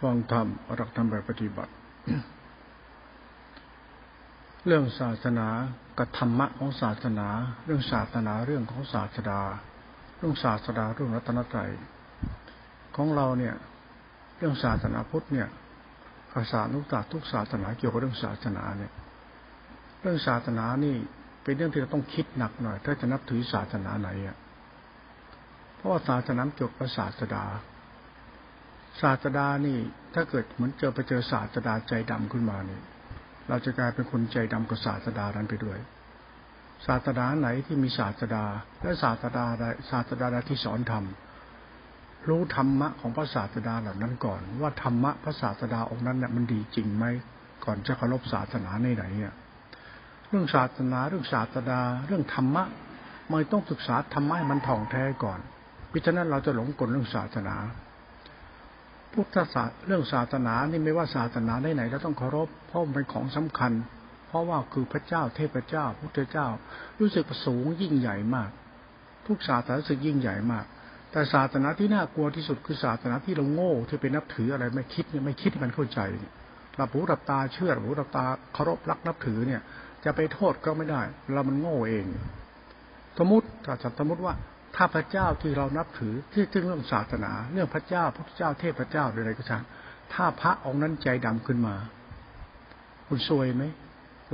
ฟังธรรมรักธรรมแบบปฏิบัติ เรื่องศาสนากับธรรมะของศาสนา เรื่องศาสนาเรื่องของศาสดา เรื่องศาสดาเรื่องรัตนตรัยของเราเนี่ย เรื่องศาสนาพุทธเนี่ยภาษานุตาทุกศาสนาเกี่ยวกับเรื่องศาสนาเนี่ย เรื่องศาสนานี่เป็นเรื่องที่เราต้องคิดหนักหน่อย ถ้าจะนับถือศาสนาไหนอะเพราะว่าศาสนาเกี่ยวกับศาสดา ศาสดานี่ ถ้าเกิดเหมือนเจอไปเจอศาสดาใจดำขึ้นมานี่เราจะกลายเป็นคนใจดำกับศาสดานั้นไปด้วย ศาสดาไหนที่มีศาสดา และศาสดาใดศาสดาที่สอนธรรมรู้ธรรมะของพระศาสดาเหล่านั้นก่อน ว่าธรรมะพระศาสดาองค์นั้นเนี่ยมันดีจริงไหมก่อนจะเคารพศาสนาในไหนเนี่ยเรื่องศาสนาเรื่องศาสดา เรื่องธรรมะมันต้องศึกษาธรรมะให้มันท่องแท้ก่อนพิจารณาเราจะหลงกลเรื่องศาสนา พุทธศาสเรื่องศาสนานี่ไม่ว่าศาสนาไหนเราต้องเคารพเพราะมันเป็นของสำคัญ เพราะว่าคือพระเจ้าเทพเจ้า พุทธเจ้า รู้สึกสูงยิ่งใหญ่มาก ทุกศาสนารู้สึกยิ่งใหญ่มาก แต่ศาสนาที่น่ากลัวที่สุดคือศาสนาที่เราโง่ที่เป็นนับถืออะไรไม่คิดเนี่ยไม่คิดมันเข้าใจหลับหูหลับตาเชื่อหลับหูหลับตาเคารพรักนับถือเนี่ย จะไปโทษก็ไม่ได้ เรามันโง่เอง สมมติถ้าสมมติว่า ถ้าพระเจ้าที่เรานับถือที่ถึงเรื่องศาสนา เรื่องพระเจ้าพระเจ้าเทพเจ้าอะไรก็ช่างถ้าพระองค์นั้นใจดำขึ้นมา คุณซวยไหม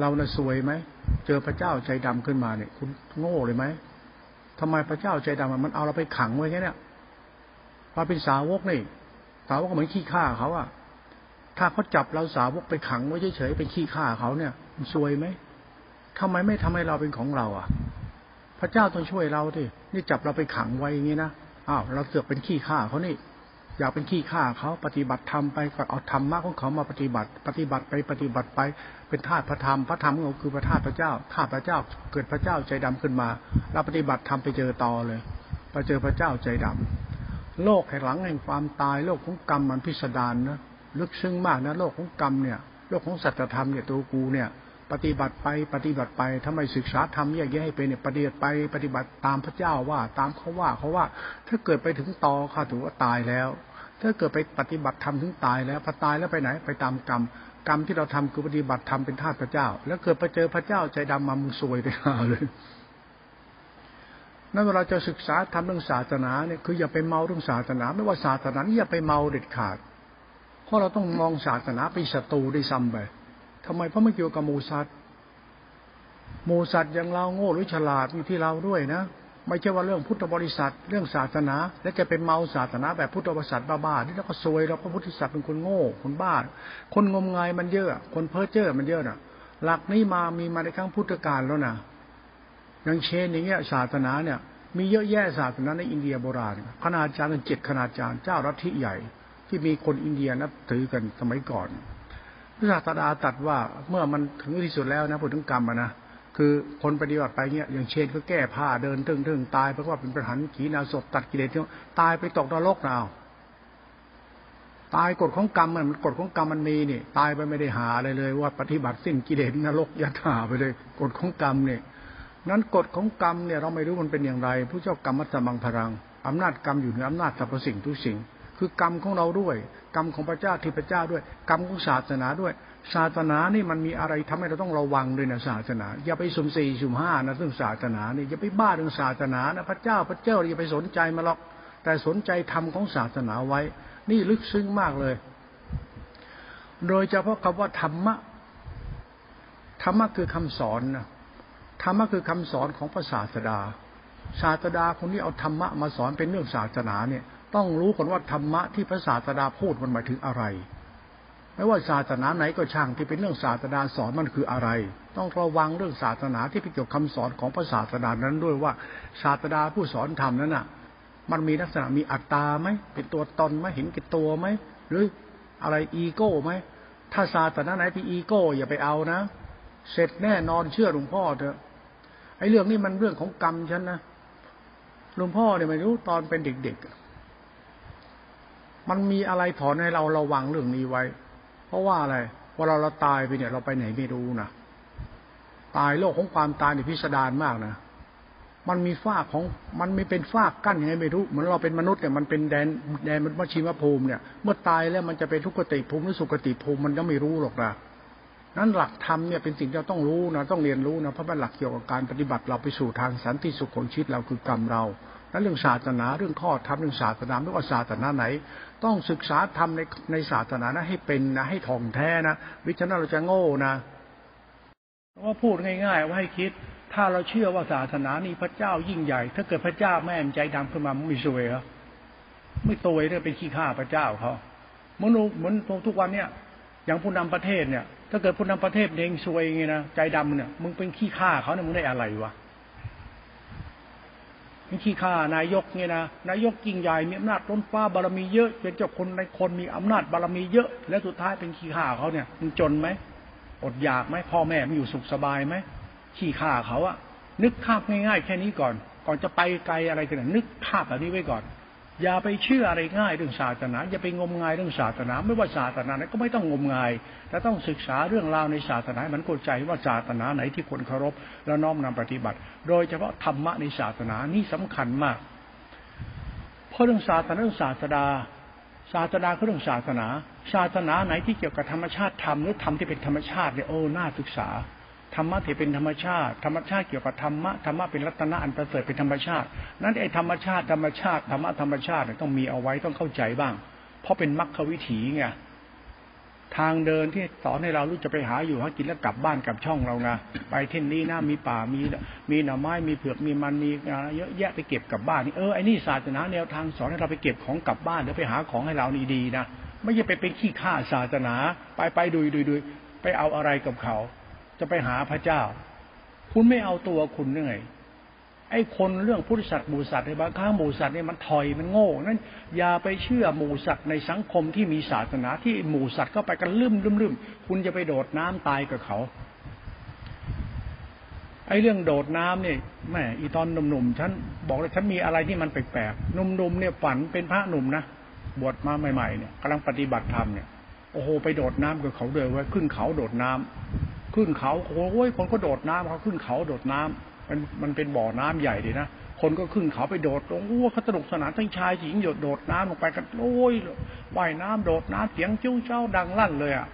เราน่ะซวยไหมเจอพระเจ้าใจดำขึ้นมาเนี่ย คุณโง่เลยไหมทำไมพระเจ้าใจดำมันเอาเราไปขังไว้แค่นี้เราเป็นสาวกนี่สาวกเหมือนขี้ข้าเขาอะถ้าเขาจับเราสาวกไปขังไว้เฉยๆเป็นขี้ข้าเขาเนี่ยมันซวยไหมทำไมไม่ทำให้เราเป็นของเราอะ พระเจ้าต้องช่วยเราดินี่จับเราไปขังไว้อย่างนี้นะอ้าวเราเสือกเป็นขี้ข้าเขานี่ อยากเป็นขี้ข้าเขาปฏิบัติธรรมไปก็เอาธรรมะของเขามาปฏิบัติ ปฏิบัติไปปฏิบัติไปเป็นธาตุพระธรรมพระธรรมของเราคือพระธาตุพระเจ้าธาตุพระเจ้าเกิดพระเจ้าใจดำขึ้นมา เราปฏิบัติธรรมไปเจอต่อเลยไปเจอพระเจ้าใจดำโลกแห่งหลังแห่งความตายโลกของกรรมมันพิสดารนะลึกซึ้งมากนะโลกของกรรมเนี่ยโลกของสัจธรรมเนี่ยตัวกูเนี่ย ปฏิบัติไปปฏิบัติไปทำไมศึกษาธรรมแยกแยะให้เป็นเนี่ยปฏิบัติไปปฏิบัติตามพระเจ้าว่าตามเขาว่าเขาว่า ถ้าเกิดไปถึงตอข้าถือว่าตายแล้ว ถ้าเกิดไปปฏิบัติธรรมถึงตายแล้วพอตายแล้วไปไหนไปตามกรรมกรรมที่เราทำคือปฏิบัติธรรมเป็นทาสพระเจ้า แล้วเกิดไปเจอพระเจ้าใจดำมามึงซวยไปหาเลยนั่นเวลาจะศึกษาทำเรื่องศาสนาเนี่ยคืออย่าไปเมาเรื่องศาสนา ไม่ว่าศาสนาอย่าไปเมาเด็ดขาด เพราะเราต้องมองศาสนาเป็นศัตรูได้ซ้ำไป ทำไมเพราะไม่เกี่ยวกับมูสัตหมูสัตว์อย่างเราโง่หรือฉลาดอยู่ที่เราด้วยนะ ไม่ใช่ว่าเรื่องพุทธบริษัท เรื่องศาสนา แล้วจะเป็นเมาศาสนาแบบพุทธบริษัทบ้าๆนี่เราก็ซวยเราพระพุทธศาสนาเป็นคนโง่คนบ้า คนงมงายมันเยอะ คนเพ้อเจ้อมันเยอะน่ะ หลักนี้มามีมาในครั้งพุทธกาลแล้วนะอย่างเชนอย่างเงี้ยศาสนาเนี่ย มีเยอะแยะศาสนาในอินเดียโบราณขนาดจารย์เจ็ดขนาดจารย์เจ้ารัฐที่ใหญ่ ที่มีคนอินเดียนับถือกันสมัยก่อน พระศาสดาตัดว่าเมื่อมันถึงที่สุดแล้วนะพูดถึงกรรมนะคือคนปฏิบัติไปเนี่ยอย่างเชนก็แก้ผ้าเดินทึ่งทึ่งตายเพราะว่าเป็นประหารขีนาศพตัดกิเลสที่ตายไปตกนรกนาวตายกฎของกรรมมันกฎของกรรมมันมีนี่ตายไปไม่ได้หาอะไรเลย ว่าปฏิบัติสิ้นกิเลสนรกยัดหาไปเลยกฎของกรรมเนี่ยนั้นกฎของกรรมเนี่ยเราไม่รู้มันเป็นอย่างไร ผู้เจ้ากรรมมัตมังพลังอำนาจกรรมอยู่เหนืออำนาจสรรพสิ่งทุกสิ่ง คือกรรมของเราด้วย กรรมของพระเจ้าที่พระเจ้าด้วย กรรมของศาสนาด้วย ศาสนานี่มันมีอะไรทำให้เราต้องระวังด้วยนะศาสนา อย่าไปสุ่มสี่สุ่มห้านะเรื่องศาสนานี่อย่าไปบ้าเรื่องศาสนานะพระเจ้าพระเจ้าอย่าไปสนใจมาหรอก แต่สนใจธรรมของศาสนาไว้ นี่ลึกซึ้งมากเลย โดยเฉพาะคำว่าธรรมะธรรมะคือคำสอนนะธรรมะคือคำสอนของพระศาสดาศาสดาคนนี้เอาธรรมะมาสอนเป็นเรื่องศาสนาเนี่ย ต้องรู้ก่อนว่าธรรมะที่พระศาสดาพูดมันหมายถึงอะไร ไม่ว่าศาสนาไหนก็ช่างที่เป็นเรื่องศาสนาสอนมันคืออะไร ต้องระวังเรื่องศาสนาที่เกี่ยวกับคำสอนของพระศาสดานั้นด้วยว่าศาสดาผู้สอนธรรมนั้นน่ะ มันมีลักษณะมีอัตตาไหมเป็นตัวตนไหมเห็นแก่ตัวไหมหรืออะไรอีโก้ไหมถ้าศาสนาไหนที่อีโก้ อย่าไปเอานะ เสร็จแน่นอนเชื่อหลวงพ่อเถอะไอ้เรื่องนี้มันเรื่องของกรรมฉันนะหลวงพ่อเนี่ยไม่รู้ตอนเป็นเด็กๆ มันมีอะไรถอนให้เราระวังเรื่องนี้ไว้ เพราะว่าอะไรว่าเราเราตายไปเนี่ยเราไปไหนไม่รู้นะตายโลกของความตายเนี่ยพิสดารมากนะมันมีฝ้าของมันไม่เป็นฝ้ากกั้นยังไงไม่รู้เหมือนเราเป็นมนุษย์เนี่ยมันเป็นแดนแดนมัชชิมภูมิเนี่ย เมื่อตายแล้วมันจะเป็นทุกขติภูมิหรือสุขติภูมิมันก็ไม่รู้หรอกนะนั้นหลักธรรมเนี่ยเป็นสิ่งที่เราต้องรู้นะต้องเรียนรู้นะเพราะเป็นหลักเกี่ยวกับการปฏิบัติเราไปสู่ทางสันติสุขของชีวิตเราคือกรรมเรา นั้นเรื่องศาสนาเรื่องข้อธรรมเรื่องศาสนาไม่ว่าศาสนาไหน ต้องศึกษาธรรมในในศาสนานะให้เป็นนะให้ท่องแท้นะวิชาเราจะโง่นะว่าพูดง่ายๆว่าให้คิด ถ้าเราเชื่อว่าศาสนานี้พระเจ้ายิ่งใหญ่ ถ้าเกิดพระเจ้าแม่ใจดำขึ้นมาไม่สวยเหรอไม่ตวยเนี่ยเป็นขี้ข้าพระเจ้าเขามนุษย์เหมือนทุกวันเนี่ย อย่างผู้นำประเทศเนี่ย ถ้าเกิดผู้นำประเทศเองซวยไงนะใจดำเนี่ยมึงเป็นขี้ข้าเขาเนี่ยมึงได้อะไรวะ ขี้ข้านายกเนี่ยนะนายกยิ่งใหญ่มีอำนาจล้นฟ้าบารมีเยอะเป็นเจ้าคนในคนมีอำนาจบารมีเยอะ แล้วสุดท้ายเป็นขี้ข้าเขาเนี่ยมันจนไหมอดอยากไหมพ่อแม่มันอยู่สุขสบายไหมขี้ข้าเขาอะนึกภาพง่ายๆ แค่นี้ก่อน ก่อนจะไปไกลอะไรกันนึกภาพแบบนี้ไว้ก่อน อย่าไปเชื่ออะไรง่ายเรื่องศาสนา อย่าไปงมงายเรื่องศาสนา ไม่ว่าศาสนาไหนก็ไม่ต้องงมงายแต่ต้องศึกษาเรื่องราวในศาสนามันเข้าใจว่าศาสนาไหนที่ควรเคารพแล้วน้อมนำปฏิบัติ โดยเฉพาะธรรมะในศาสนานี่สำคัญมาก เพราะเรื่องศาสนาเรื่องศาสดาศาสนาคือเรื่องศาสนา ศาสนาไหนที่เกี่ยวกับธรรมชาติธรรมหรือธรรมที่เป็นธรรมชาติเนี่ยโอ้น่าศึกษา ธรรมะที่เป็นธรรมชาติ ธรรมชาติเกี่ยวกับธรรมะธรรมะเป็นรัตนะอันประเสริฐเป็นธรรมชาติ นั้นไอ้ธรรมชาติธรรมชาติธรรมะธรรมชาติต้องมีเอาไว้ต้องเข้าใจบ้าง เพราะเป็นมรรควิถีไงทางเดินที่สอนให้เรารู้จะไปหาอยู่หากินแล้วกลับบ้านกลับช่องเรานะไปเท่นนี้นะมีป่ามีมีหน่อไม้มีเผือกมีมันมีอะไรเยอะแยะไปเก็บกลับบ้านนี่เออไอ้นี่ศาสนาแนวทางสอนให้เราไปเก็บของกลับบ้านหรือไปหาของให้เรานี่ดีนะไม่ใช่ไปเป็นขี้ข้าศาสนา ไปไปดูดูดูไปเอาอะไรกับเขา จะไปหาพระเจ้า คุณไม่เอาตัวคุณยังไงไอ้คนเรื่องพุทธสัตว์หมูสัตว์ในบางครั้งหมูสัตว์เนี่ยมันถอยมันโง่นั้นอย่าไปเชื่อหมูสัตว์ในสังคมที่มีศาสนาที่หมูสัตว์เข้าไปกันลืมลืมลืมคุณจะไปโดดน้ำตายกับเขาไอ้เรื่องโดดน้ำเนี่ยแม่อีตอนหนุ่มๆฉันบอกเลยฉันมีอะไรที่มันแปลกๆหนุ่มๆเนี่ยฝันเป็นพระหนุ่มนะบวชมาใหม่ๆเนี่ยกำลังปฏิบัติธรรมเนี่ยโอ้โหไปโดดน้ำกับเขาเลยว่าขึ้นเขาโดดน้ำ ขึ้นเขาโอ้ยคนก็โดดน้ำเขาขึ้นเขาโดดน้ำมันมันเป็นบ่อน้ำใหญ่ดีนะคนก็ขึ้นเขาไปโดดลงอ้เขาสนุกสนานทั้งชายหญิงโดดโดดน้ำลงไปกันโอ้ยว่ายน้ำโดดน้ำเสียงจิ้วเจ้าดังลั่นเลยอะ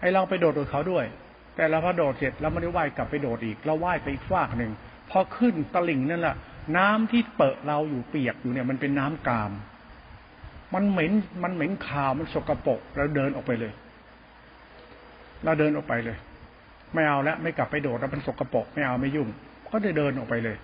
ไอเราไปโดดกับเขาด้วย แต่เราพอโดดเสร็จเราไม่ได้ว่ายกลับไปโดดอีกเราว่ายไปอีกฟากหนึ่งพอขึ้นตลิ่งนั่นแหละน้ำที่เปิดเราอยู่เปียกอยู่เนี่ย มันเป็นน้ำกาม มันเหม็นมันเหม็นขาวมันสกปรกเราเดินออกไปเลย เราเดินออกไปเลย ไม่เอาแล้วไม่กลับไปโดดแล้วมันสกรปรกไม่เอาไม่ยุ่ง ก็ได้เดินออกไปเลย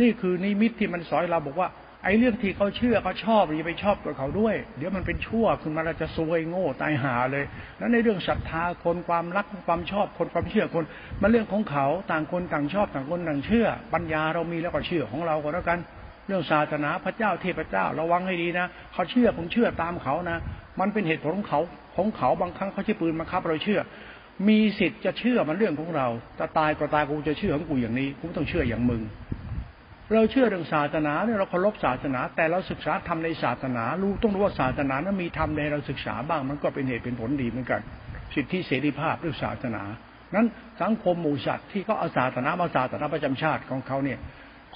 นี่คือนิมิตที่มันสอนเราบอกว่าไอ้เรื่องที่เขาเชื่อเขาชอบอย่าไปชอบกับเขาด้วย เดี๋ยวมันเป็นชั่วคือมันจะซวยโง่ตายหาเลย แล้วในเรื่องศรัทธาคนความรักความชอบคนความเชื่อคน มันเรื่องของเขาต่างคนต่างชอบต่างคนต่างเชื่อ ปัญญาเรามีแล้วก็เชื่อของเราก็แล้วกัน เรื่องศาสนาพระเจ้าเทพเจ้าระวังให้ดีนะเขาเชื่อผมเชื่อตามเขานะ มันเป็นเหตุผลของเขาของเขาบางครั้งเขาใช้ปืนมาคับเราเชื่อ มีสิทธิ์จะเชื่อมันเรื่องของเราจะตายก็ตายกูจะเชื่อของกูอย่างนี้กูต้องเชื่ออย่างมึง เราเชื่อเรื่องศาสนาเนี่ยเราเคารพศาสนา แต่เราศึกษาทำในศาสนา รู้ต้องรู้ว่าศาสนานั้นมีทำในเราศึกษาบ้าง มันก็เป็นเหตุเป็นผลดีเหมือนกัน สิทธิเสรีภาพเรื่องศาสนา นั้นสังคมหมู่สัตว์ที่เขาเอาศาสนามาศาสนาประจำชาติของเขาเนี่ย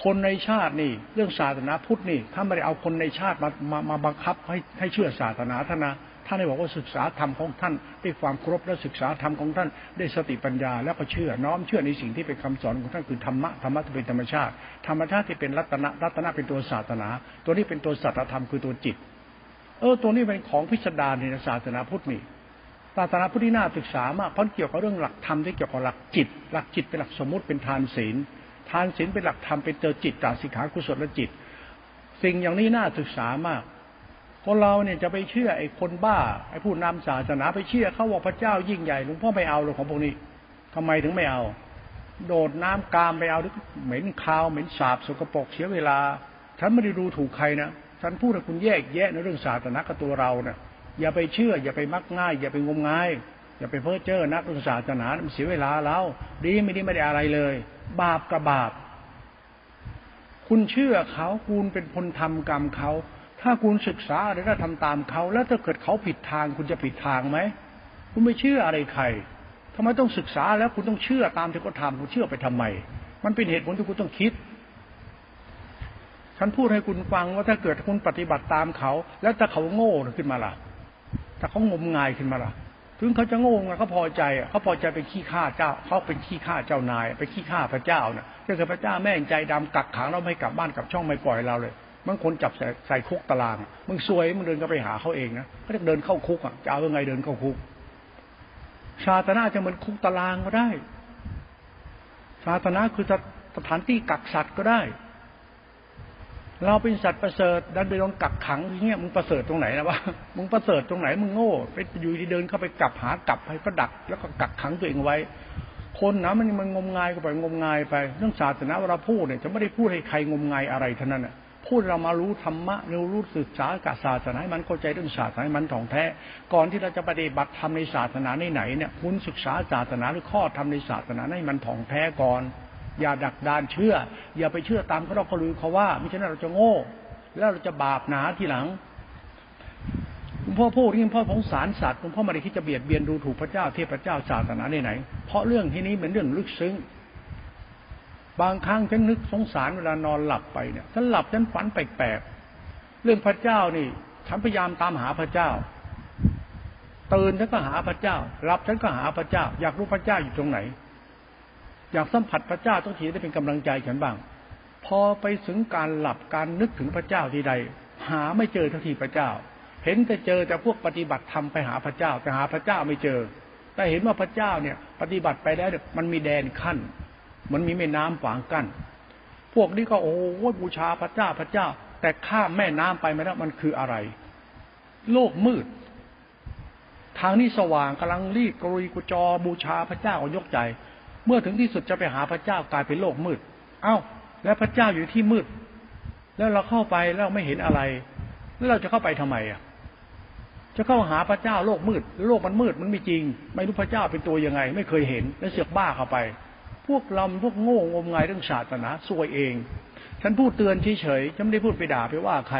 คนในชาตินี่ เรื่องศาสนาพุทธนี่ถ้าไม่ได้เอาคนในชาติมามามาบังคับให้ให้เชื่อศาสนาท่านนะ ท่านได้บอกว่าศึกษาธรรมของท่านด้วยความครบและศึกษาธรรมของท่านด้วยสติปัญญาแล้วก็เชื่อน้อมเชื่อในสิ่งที่เป็นคำสอนของท่านคือธรรมะธรรมะที่เป็นธรรมชาติ ธรรมชาติที่เป็นรัตนะรัตนะเป็นตัวศาสนา ตัวนี้เป็นตัวสัจธรรมคือตัวจิต เออตัวนี้เป็นของพิสดารในศาสนาพุทธนี่ศาสนาพุทธที่น่าศึกษามากเพราะเกี่ยวกับเรื่องหลักธรรมที่เกี่ยวกับหลักจิต หลักจิตเป็นหลักสมมติเป็นทานศีลทานศีลเป็นหลักธรรมเป็นเจอจิตตาสิกขากุศลจิต สิ่งอย่างนี้น่าศึกษามาก คนเราเนี่ยจะไปเชื่อไอ้คนบ้าไอ้ผู้นำศาสนาไปเชื่อเขาว่าพระเจ้ายิ่งใหญ่หลวงพ่อไม่เอาเลยของพวกนี้ทำไมถึงไม่เอา โดดน้ำกามไปเอาเหม็นคาวเหม็นสาบสกปรกเสียเวลา ฉันไม่ได้ดูถูกใครนะฉันพูดให้คุณแยกแยะในเรื่องศาสนากับตัวเราเนะ่ยอย่าไปเชื่อ อย่าไปมักง่าย อย่าไปงมงาย อย่าไปเพ้อเจ้อนักเรื่องศาสนามันเสียเวลาเราดีไม่ดีไม่ได้อะไรเลย บาปกับบาป คุณเชื่อเขาคุณเป็นคนทำกรรมเขา ถ้าคุณศึกษาอะไรแล้วทำตามเขา แล้วถ้าเกิดเขาผิดทางคุณจะผิดทางไหม คุณไม่เชื่ออะไรใครทำไมต้องศึกษาแล้วคุณต้องเชื่อตามที่เขาทำคุณเชื่อไปทำไม มันเป็นเหตุผลที่คุณต้องคิด ฉันพูดให้คุณฟังว่าถ้าเกิดคุณปฏิบัติตามเขา แล้วถ้าเขาโง่ขึ้นมาล่ะ ถ้าเขางมงายขึ้นมาล่ะ ถึงเขาจะโง่เขาพอใจเขาพอใจเป็นขี้ข้าเจ้า เขาเป็นขี้ข้าเจ้านาย เป็นขี้ข้าพระเจ้าน่ะถ้าเกิดพระเจ้าแม่งใจดำกักขังเราไม่กลับบ้านกลับช่องไม่ปล่อยเราเลย มันคนจับใส่ใส่คุกตารางมึงซวยมึงเดินก็ไปหาเขาเองนะเขาจะเดินเข้าคุกอะจะเอายังไงเดินเข้าคุกชาตนาจะเหมือนคุกตารางก็ได้ ชาตนาคือสถานที่กักสัตว์ก็ได้ เราเป็นสัตว์ประเสริฐดันไปโดนกักขังอย่างเงี้ยมึงประเสริฐตรงไหนนะวะมึงประเสริฐตรงไหนมึงโง่ไปอยู่ที่เดินเข้าไปกลับหากลับให้ก็ดัก แล้วก็กักขังตัวเองไว้ คนนะมันมันงมงายก็ไปงมงายไป เรื่องศาสนาเวลาพูดเนี่ยจะไม่ได้พูดให้ใครงมงายอะไรเท่านั้นอะ พูดเรามารู้ธรรมะเรารู้ศึกษากับศาสนาให้มันเข้าใจเรื่องศาสนาให้มันถ่องแท้ ก่อนที่เราจะปฏิบัติธรรมในศาสนาไหนเนี่ยคุณศึกษาศาสนาหรือข้อธรรมในศาสนาให้มันถ่องแท้ก่อน อย่าดักดานเชื่อ อย่าไปเชื่อตามเขาเราเขาลือเขาว่าไม่ฉะนั้นเราจะโง่ แล้วเราจะบาปหนาทีหลังหลวงพ่อพูดที่หลวงพ่อสงสารสัตว์หลวงพ่อไม่ได้คิดจะเบียดเบียนดูถูกพระเจ้าเทพเจ้าศาสนาไหนเพราะเรื่องที่นี้เหมือนเรื่องลึกซึ้ง บางครั้งฉันนึกสงสารเวลานอนหลับไปเนี่ยฉันหลับฉันฝันแปลกๆเรื่องพระเจ้านี่ ฉันพยายามตามหาพระเจ้าตื่นฉันก็หาพระเจ้าหลับฉันก็หาพระเจ้า อยากรู้พระเจ้าอยู่ตรงไหน อยากสัมผัสพระเจ้าต้องทีได้เป็นกำลังใจฉันบ้าง พอไปถึงการหลับการนึกถึงพระเจ้าทีใด หาไม่เจอทันทีพระเจ้า เห็นแต่เจอแต่พวกปฏิบัติธรรมไปหาพระเจ้าแต่หาพระเจ้าไม่เจอ แต่เห็นว่าพระเจ้าเนี่ย ปฏิบัติไปแล้วเนี่ยมันมีแดนขั้น มันมีแม่น้ำฝังกั้น พวกนี้ก็โอ้โหบูชาพระเจ้าพระเจ้า แต่ข้ามแม่น้ำไปไม่ได้มันคืออะไร โลกมืด ทางนี้สว่างกำลังรีบกรุยกุจอบูชาพระเจ้าก็ยกใจ เมื่อถึงที่สุดจะไปหาพระเจ้ากลายเป็นโลกมืด เอ้า แล้วพระเจ้าอยู่ที่มืด แล้วเราเข้าไปแล้วไม่เห็นอะไร แล้วเราจะเข้าไปทำไมอะจะเข้าหาพระเจ้าโลกมืด โลกมันมืดมันไม่จริง ไม่รู้พระเจ้าเป็นตัวยังไง ไม่เคยเห็น แล้วเสือกบ้าเข้าไป พวกเราพวกโง่งมงายเรื่องศาสนาซวยเอง ฉันพูดเตือนเฉยๆฉันไม่ได้พูดไปด่าไปว่าใคร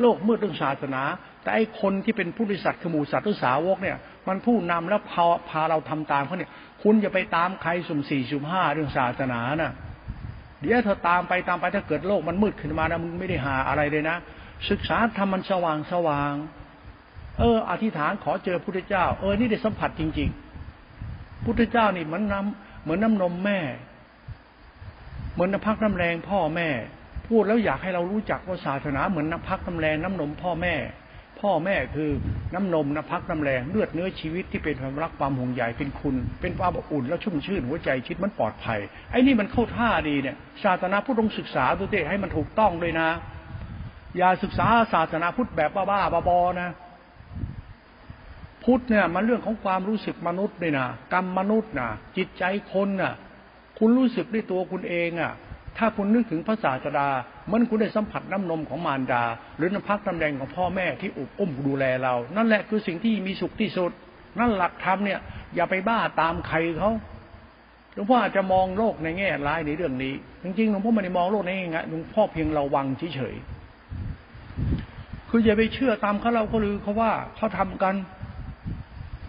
โลกมืดเรื่องศาสนา แต่ไอ้คนที่เป็นผู้บริษัทขมูสัตว์หรือสาวกเนี่ย มันผู้นำแล้วพาพาเราทำตามเขาเนี่ย คุณอย่าไปตามใครสุ่มสี่สุ่มห้าเรื่องศาสนาน่ะ เดี๋ยวเธอตามไปตามไปถ้าเกิดโลกมันมืดขึ้นมานะมึงไม่ได้หาอะไรเลยนะศึกษาทำมันสว่างสว่างเออ อธิษฐานขอเจอพุทธเจ้า เออ นี่ได้สัมผัสจริง ๆ พุทธเจ้านี่มันนำ มือนน้านมแม่ เหมือนน้ำพักน้ำแรงพ่อแม่ พูดแล้วอยากให้เรารู้จักว่าศาสนาเหมือนน้ำพักน้ำแรงน้ำนมพ่อแม่ พ่อแม่คือน้ำนมน้ำพักน้ำแรงเลือดเนื้อชีวิตที่เป็นความรักความห่วงใยเป็นคุณ เป็นความอบอุ่นแล้วชุ่มชื่นหัวใจชิดมันปลอดภัยไอ้นี่มันเข้าท่าดีเนี่ยศาสนาพุทธต้องศึกษาดูเตให้มันถูกต้องเลยนะ อย่าศึกษาศาสนาพุทธแบบบ้าๆบอๆนะ พุทธเนี่ยมันเรื่องของความรู้สึกมนุษย์เลยนะกรรมมนุษย์นะจิตใจคนน่ะ คุณรู้สึกด้วยตัวคุณเองอะ ถ้าคุณนึกถึงพระศาสดาเหมือนคุณได้สัมผัสน้ำนมของมารดา หรือน้ำพักน้ำแดงของพ่อแม่ที่อุบอุ้มดูแลเรา นั่นแหละคือสิ่งที่มีสุขที่สุด นั่นหลักธรรมเนี่ย อย่าไปบ้าตามใครเขาหลวงพ่ออาจจะมองโลกในแง่ร้ายในเรื่องนี้ จริงๆหลวงพ่อไม่ได้มองโลกในแง่หลวงพ่อเพียงระวังเฉยๆคืออย่าไปเชื่อตามเขาเราเขาลือเขาว่าเขาทำกัน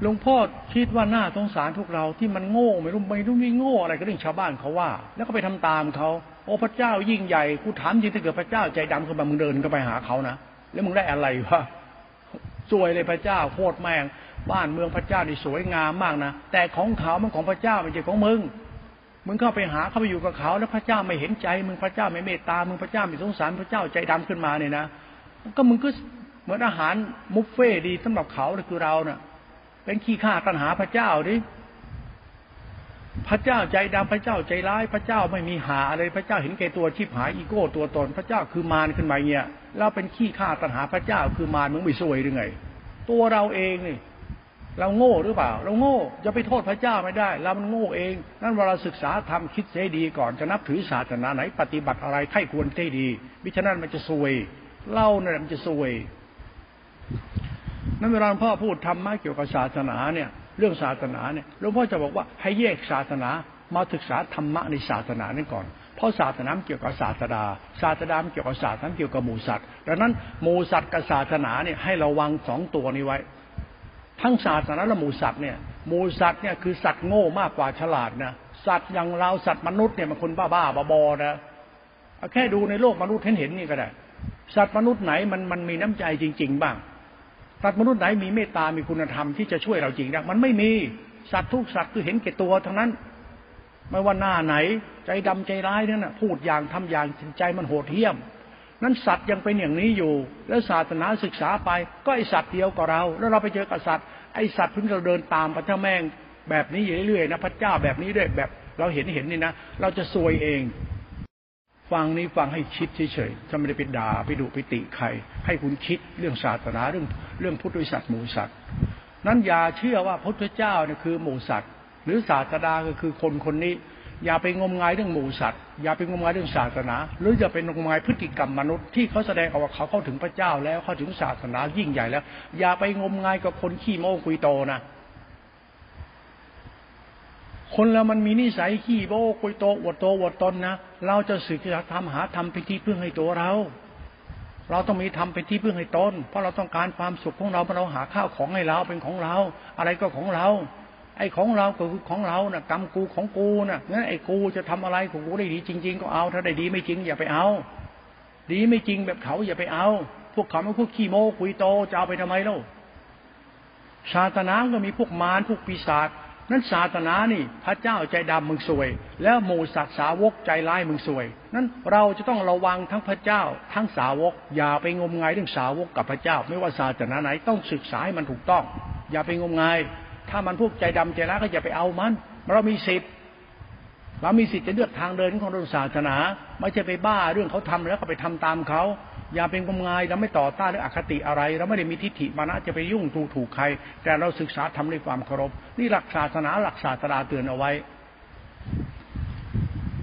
หลวงพ่อคิดว่าหน้าสงสารพวกเราที่มันโง่ไม่รู้ไม่รู้ไม่โง่อะไรก็เรื่องชาวบ้านเขาว่า แล้วก็ไปทำตามเขาโอ้พระเจ้ายิ่งใหญ่กูถามจริงถ้าเกิดพระเจ้าใจดำขึ้นมามึงเดินก็ไปหาเขานะแล้วมึงได้อะไรวะสวยเลยพระเจ้าโคตรแม่งบ้านเมืองพระเจ้านี่สวยงามมากนะแต่ของเขามันของพระเจ้าไม่ใช่ของมึงมึงเข้าไปหาเข้าไปอยู่กับเขา แล้วพระเจ้าไม่เห็นใจ มึงพระเจ้าไม่เมตตามึงพระเจ้าไม่สงสารพระเจ้าใจดำขึ้นมาเนี่ยนะก็มึงก็เหมือนอาหารมุฟเฟ่ดีสำหรับเขาเลยคือเราเนะ่ะ เป็นขี้ข้าตัณหาพระเจ้าดิพระเจ้าใจดำพระเจ้าใจร้ายพระเจ้าไม่มีหาอะไรพระเจ้าเห็นแก่ตัวชีพหายอีโก้ตัวตน พระเจ้าคือมารขึ้นมาเงี้ยเราเป็นขี้ข้าตัณหาพระเจ้าคือมารมึงไม่สวยหรือไง ตัวเราเองนี่เราโง่หรือเปล่า เราโง่จะไปโทษพระเจ้าไม่ได้ เรามันโง่เอง นั่นเวลาศึกษาทำคิดเสียดีก่อนจะนับถือศาสนาไหน ปฏิบัติอะไรใครควรเท่ดีมิฉะนั้นมันจะซวย เล่าเนี่ยมันจะซวย นั้นเวลาหลวงพ่อพูดธรรมะเกี่ยวกับศาสนาเนี่ย เรื่องศาสนาเนี่ยหลวงพ่อจะบอกว่าให้แยกศาสนามาศึกษาธรรมะในศาสนานั่นก่อน เพราะศาสนาเกี่ยวกับศาสดา ศาสดาเกี่ยวกับศาสนาเกี่ยวกับหมูสัตว์ดังนั้นหมูสัตว์กับศาสนาเนี่ยให้ระวังสองตัวนี้ไว้ ทั้งศาสนาและหมูสัตว์เนี่ยหมูสัตว์เนี่ยคือสัตว์โง่มากกว่าฉลาดนะสัตว์อย่างเราสัตว์มนุษย์เนี่ยมันคนบ้าบ้าบอนะเอาแค่ดูในโลกมนุษย์เห็นเห็นนี่ก็ได้ สัตว์มนุษย์ไหนมันมันมีน้ำใจจริง ๆ บ้าง สัตว์มนุษย์ไหนมีเมตตา มีคุณธรรมที่จะช่วยเราจริงได้มันไม่มีสัตว์ทุกสัตว์คือเห็นแก่ตัวทั้งนั้น ไม่ว่าหน้าไหนใจดำใจร้ายนั่นน่ะพูดอย่างทำอย่างใจมันโหดเหี้ยม นั้นสัตว์ยังเป็นอย่างนี้อยู่ แล้วศาสนาศึกษาไป ก็ไอสัตว์เดียวกับเรา แล้วเราไปเจอกับสัตว์ไอสัตว์เพิ่งเราเดินตามพระเจ้าแม่งแบบนี้อยู่เรื่อยๆนะพระเจ้าแบบนี้ด้วยแบบเราเห็นเห็นนี่นะเราจะซวยเอง ฟังนี้ฟังให้คิดเฉยๆจะไม่ได้ไปด่าไปดุไปติใคร ให้คุณคิดเรื่องศาสนาเรื่องเรื่องพุทธวิสัตว์หมูสัตว์นั้นอย่าเชื่อว่าพระพุทธเจ้าเนี่ยคือหมูสัตว์หรือศาสดาก็คือคนคนนี้ อย่าไปงมงายเรื่องหมูสัตว์อย่าไปงมงายเรื่องศาสนา หรืออย่าไปงมงายพฤติกรรมมนุษย์ที่เขาแสดงออกว่าเขาเข้าถึงพระเจ้าแล้วเข้าถึงศาสนายิ่งใหญ่แล้ว อย่าไปงมงายกับคนขี้โม้คุยโตนะ คนเรามันมีนิสัยขี้โบ้คุยโตอวดโตอวดตนนะ เราจะศึกษาทำหาทำเป็นที่พึ่งให้ตัวเรา เราต้องมีทำเป็นที่พึ่งให้ตน เพราะเราต้องการความสุขของเราเพราะเราหาข้าวของให้เราเป็นของเรา อะไรก็ของเรา ไอ้ของเราก็คือของเรานะ่ะกรรมกูของกูนะ่ะงั้นไอ้กูจะทำอะไรของกูได้ดีจริง ๆ ก็เอา ถ้าได้ดีไม่จริงอย่าไปเอา ดีไม่จริงแบบเขาอย่าไปเอา พวกเขาไม่พวกขี้โม้คุยโตจะเอาไปทำไมเล่าศาสนาก็มีพวกมารพวกปีศาจ นั้นศาสนานี่พระเจ้าใจดำมึงสวย แล้วหมู่สัตว์สาวกใจร้ายมึงสวย นั้นเราจะต้องระวังทั้งพระเจ้า ทั้งสาวก อย่าไปงมงายเรื่องสาวกกับพระเจ้า ไม่ว่าศาสนาไหนต้องศึกษาให้มันถูกต้อง อย่าไปงมงาย ถ้ามันพวกใจดำใจร้ายก็อย่าไปเอามัน เรามีสิทธิ์เรามีสิทธิ์จะเลือกทางเดินของเรื่องศาสนา ไม่ใช่ไปบ้าเรื่องเขาทำแล้วก็ไปทำตามเขา อย่าเป็นงมงายเราไม่ต่อต้านเรื่ออคติอะไร เราไม่ได้มีทิฏฐิมานะจะไปยุ่งถูถูกใคร แต่เราศึกษาทำด้วยความเคารพ นี่หลักศาสนาหลักศาสนาเตือนเอาไว้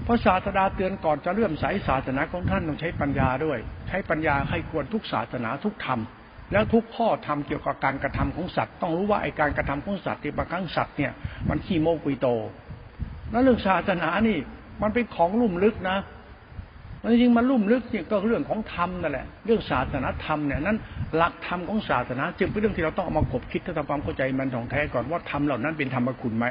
เพราะศาสนาเตือนก่อนจะเลื่อมใสศาสนาของท่านต้องใช้ปัญญาด้วย ใช้ปัญญาให้ควรทุกศาสนาทุกธรรมแล้วทุกข้อธรรมเกี่ยวกับการกระทำของสัตว์ ต้องรู้ว่าไอการกระทำของสัตว์ที่บางครั้งสัตว์เนี่ยมันขี้โมกุยโต แล้วเรื่องศาสนานี่มันเป็นของลุ่มลึกนะ มันจริงมันลุ่มลึกเนี่ยก็เรื่องของธรรมนั่นแหละเรื่องศาสนาธรรมเนี่ยนั้นหลักธรรมของศาสนา จึงเป็นเรื่องที่เราต้องเอามาขบคิดถ้าทำความเข้าใจมันของแท้ก่อนว่าธรรมเหล่านั้นเป็นธรรมคุณไหม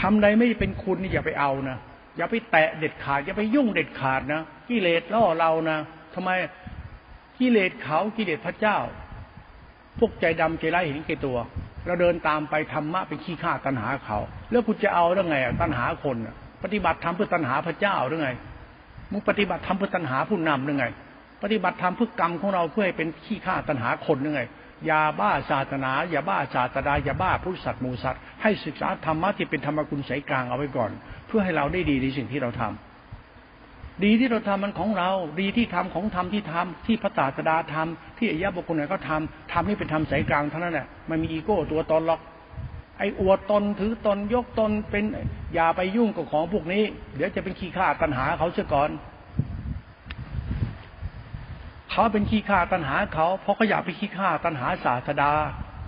ธรรมใดไม่เป็นคุณนี่อย่าไปเอานะอย่าไปแตะเด็ดขาดอย่าไปยุ่งเด็ดขาดนะกิเลสล่อเรานะทำไมกิเลสเขากิเลสพระเจ้า พวกใจดำใจร้ายเห็นแก่ตัว เราเดินตามไปธรรมะเป็นขี้ข้าตัณหาเขา แล้วคุณจะเอาได้ไงตัณหาคนปฏิบัติธรรมเพื่อตัณหาพระเจ้าหรือไง มึงปฏิบัติธรรมเพื่อตัณหาผู้นำหรือไง ปฏิบัติธรรมเพื่อกรรมของเราเพื่อให้เป็นขี้ข้าตัณหาคนหรือไงอย่าบ้าศาสนาอย่าบ้าศาสดาอย่าบ้าพุทธสัตว์มูสัตว์ให้ศึกษาธรรมะที่เป็นธรรมกุลสายกลางเอาไว้ก่อน เพื่อให้เราได้ดีในสิ่งที่เราทำดีที่เราทำมันของเรา ดีที่ทำของธรรมที่ทำที่พระศาสดาทำที่อายะบุคคลไหนก็ทำทำนี่เป็นธรรมสายกลางเท่านั้นแหละมันมีอีโก้ตัวตนหรอก อ้อวดตนถือตนยกตนเป็นอย่าไปยุ่งกับของพวกนี้ เดี๋ยวจะเป็นขี้ข้าตัณหาเขาเสียก่อนเขาเป็นขี้ข้าตัณหาเขาเพราะเขาอยากไปขี้ข้าตัณหาศาสดา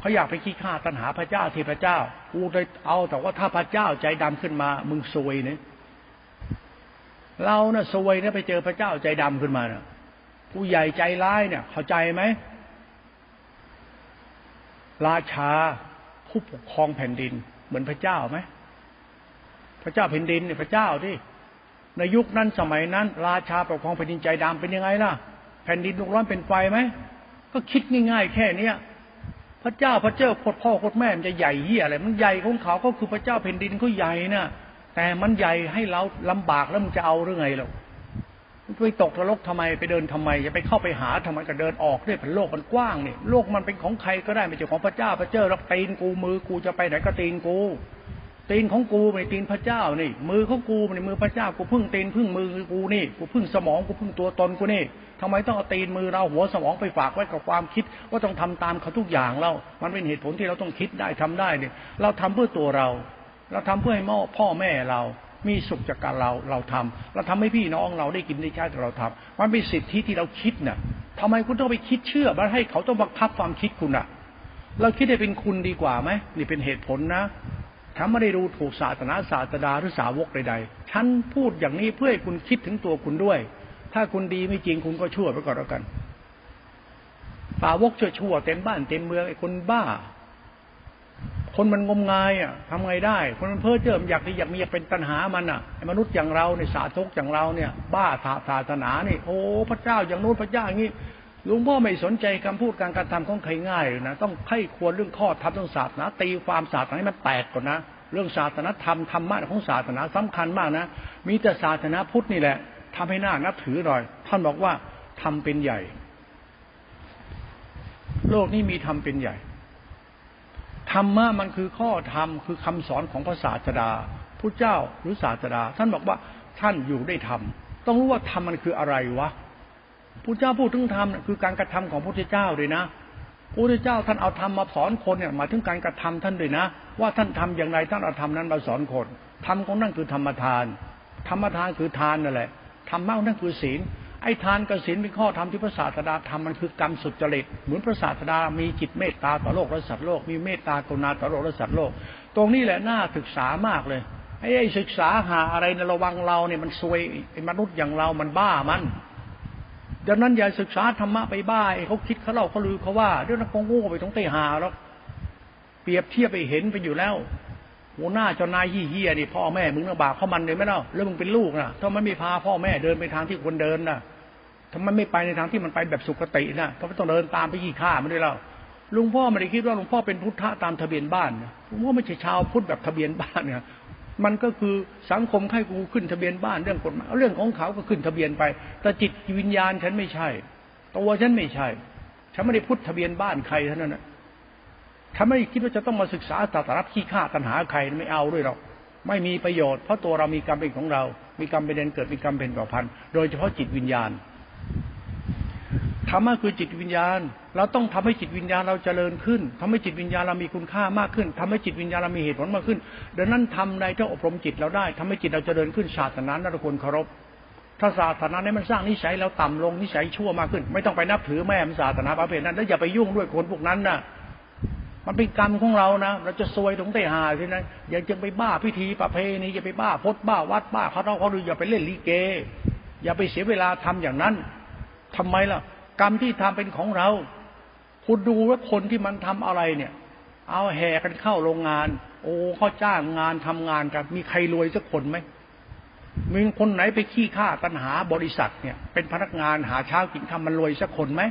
เขาอยากไปขี้ข้าตัณหาพระเจ้าเทพเจ้ากูเลยเอาแต่ว่าถ้าพระเจ้าใจดำขึ้นมา มึงซวยเนี่ยเราเนะ่ะซวยเนี่ยไปเจอพระเจ้าใจดำขึ้นมาเนะ่ะผู้ใหญ่ใจร้ายเนี่ย เข้าใจไหมราชา ผู้ปกครองแผ่นดิน เหมือนพระเจ้าไหมพระเจ้าแผ่นดินเนี่ยพระเจ้าที่ในยุคนั้นสมัยนั้น ราชาปกครองแผ่นดินใจดำเป็นยังไงล่ะ แผ่นดินลุกร้อนเป็นไฟไหมก็คิดง่ายๆแค่เนี้ยพระเจ้าพระเจ้าโคตรพ่อโคตรแม่มันจะใหญ่เหี้ยอะไรมันใหญ่ของเขาก็คือพระเจ้าแผ่นดินเขาใหญ่นะแต่มันใหญ่ให้เราลำบากแล้วมันจะเอาเรื่องไงเรา ไปตกนรกทำไมไปเดินทำไมจะไปเข้าไปหาทำไมก็เดินออกเนี่ยผนโลกมันกว้างเนี่ยโลกมันเป็นของใครก็ได้ไม่ใช่ของพระเจ้าพระเจ้ารักตีนกูมือกูจะไปไหนก็ตีนกู ตีนของกูไม่ตีนพระเจ้านี่ มือของกูไม่มือพระเจ้ากูพึ่งตีนพึ่งมือกูนี่กูพึ่งสมองกูพึ่งตัวตนกูนี่ทำไมต้องเอาตีนมือเราหัวสมองไปฝากไว้กับความคิด ว่าต้องทำตามเขาทุกอย่างเรา มันเป็นเหตุผลที่เราต้องคิดได้ทำได้เนี่ยเราทำเพื่อตัวเรา เราทำเพื่อให้พ่อแม่เรา มีสุขจากการเราเราทำเราทำให้พี่น้องเราได้กินได้ใช้แต่เราทำมันเป็นสิทธิที่เราคิดเนี่ยทำไมคุณต้องไปคิดเชื่อมาให้เขาต้องบังคับความคิดคุณอะ เราคิดได้เป็นคุณดีกว่าไหมนี่เป็นเหตุผลนะฉันไม่ได้ดูถูกศาสนาศาสดาหรือสาวกใดๆฉันพูดอย่างนี้เพื่อให้คุณคิดถึงตัวคุณด้วย ถ้าคุณดีไม่จริงคุณก็ชั่วไปก่อนแล้วกันสาวกชั่วชั่วเต็มบ้านเต็มเมืองไอ้คนบ้า คนมันงมงายอะทำไงได้ คนมันเพ้อเจ้อมันอยากอยากมีอยากเป็นตัณหามันอะมนุษย์อย่างเราเนี่ยสาธุกอย่างเราเนี่ย บ้าศาสนานี่โอ้พระเจ้าอย่างนู้นพระเจ้าอย่างนี้หลวงพ่อไม่สนใจคำพูดการกระทำของใครง่ายเลยนะต้องให้ควรเรื่องข้อธรรมเรื่องศาสนาตีความศาสนาให้มันแตกก่อนนะเรื่องศาสนาธรรมธรรมะของศาสนาสำคัญมากนะมีแต่ศาสนาพุทธนี่แหละทำให้หน้านับถือหน่อย ท่านบอกว่าทำเป็นใหญ่ โลกนี้มีทำเป็นใหญ่ ธรรมะมันคือข้อธรรมคือคำสอนของพระศาสดาผู้เจ้าหรือศาสดา ท่านบอกว่าท่านอยู่ได้ธรรมต้องรู้ว่าธรรมมันคืออะไรวะพระเจ้าพูดถึงธรรมคือการกระทำของพระพุทธเจ้าเลยนะพระพุทธเจ้าท่านเอาธรรมมาสอนคนเนี่ยหมายถึงการกระทำท่านเลยนะ ว่าท่านทำอย่างไรท่านเอาธรรมนั้นมาสอนคนธรรมของนั่นคือธรรมทาน ธรรมทานคือทานนั่นแหละธรรมะนั่นคือศีล ไอ้ทานกับศีลเป็นข้อธรรมที่พระศาสดาทำมันคือกรรมสุจริตเหมือนพระศาสดามีจิตเมตตาต่อโลกและสัตว์โลก มีเมตตากรุณาต่อโลกและสัตว์โลก ตรงนี้แหละน่าศึกษามากเลยไอ้ศึกษาหาอะไรในระวังเราเนี่ยมันซวยไอ้มนุษย์อย่างเรามันบ้ามันดังนั้นอย่าศึกษาธรรมะไปบ้าเขาคิดเขาเล่าเขาลือเขาว่าเรื่องนั้นก็โง่ไปตรงเตหาแล้วเปรียบเทียบไปเห็นไปอยู่แล้วหัวหน้าเจ้านายเฮี้ยนี่พ่อแม่มึงระบากเข้ามันเลยไหมเล่าแล้วมึงเป็นลูกนะถ้ามันไม่พาพ่อแม่เดินไปทางที่ควรเดินนะ ทำไมไม่ไปในทางที่มันไปแบบสุกตินะทำไมต้องเดินตามไปขี้ข้ามันด้วยเล่าลุงพ่อไม่ได้คิดว่าลุงพ่อเป็นพุทธะตามทะเบียนบ้านลุงพ่อไม่ใช่ชาวพุทธแบบทะเบียนบ้านเนี่ยมันก็คือสังคมให้กูขึ้นทะเบียนบ้านเรื่องกฎหมายเรื่องของเขาก็ขึ้นทะเบียนไป แต่จิตวิญญาณฉันไม่ใช่ ตัวฉันไม่ใช่ ฉันไม่ได้พุทธทะเบียนบ้านใครเท่านั้นนะฉันไม่คิดว่าจะต้องมาศึกษาตาตรับขี้ข้าตัณหาใครไม่เอาด้วยหรอกไม่มีประโยชน์เพราะตัวเรามีกรรมเป็นของเรา มีกรรมเป็นเดนเกิดมีกรรมเป็นเผ่าพันธุ์โดยเฉพาะจิตวิญญาณ ธรรมะคือจิตวิญญาณ เราต้องทำให้จิตวิญญาณเราเจริญขึ้นทำให้จิตวิญญาณเรามีคุณค่ามากขึ้นทำให้จิตวิญญาณเรามีเหตุผลมากขึ้น ดังนั้นทำในที่อบรมจิตเราได้ทำให้จิตเราเจริญขึ้นศาสนาเราควรเคารพ ถ้าศาสนาเนี่ยมันสร้างนิสัยเราต่ำลงนิสัยชั่วมากขึ้น ไม่ต้องไปนับถือแม่ศาสนาประเภทนั้นแล้วอย่าไปยุ่งด้วยคนพวกนั้นนะมันเป็นกรรมของเรานะ เราจะซวยตรงเตหาที่นั้นอย่าจึงไปบ้าพิธีประเพณีอย่าไปบ้าพดบ้าวัดบ้าเขาต้องเขาดูอย่าไปเล่นลีเก อย่าไปเสียเวลาทำอย่างนั้นทำไมล่ะ กรรมที่ทำเป็นของเรา คุณดูว่าคนที่มันทำอะไรเนี่ย เอาแห่กันเข้าโรงงาน โอ้เขาจ้างงานทำงานกัน มีใครรวยสักคนไหมมีคนไหนไปขี้ข้าตัญหาบริษัทเนี่ย เป็นพนักงานหาเช้ากินคำมันรวยสักคนไหม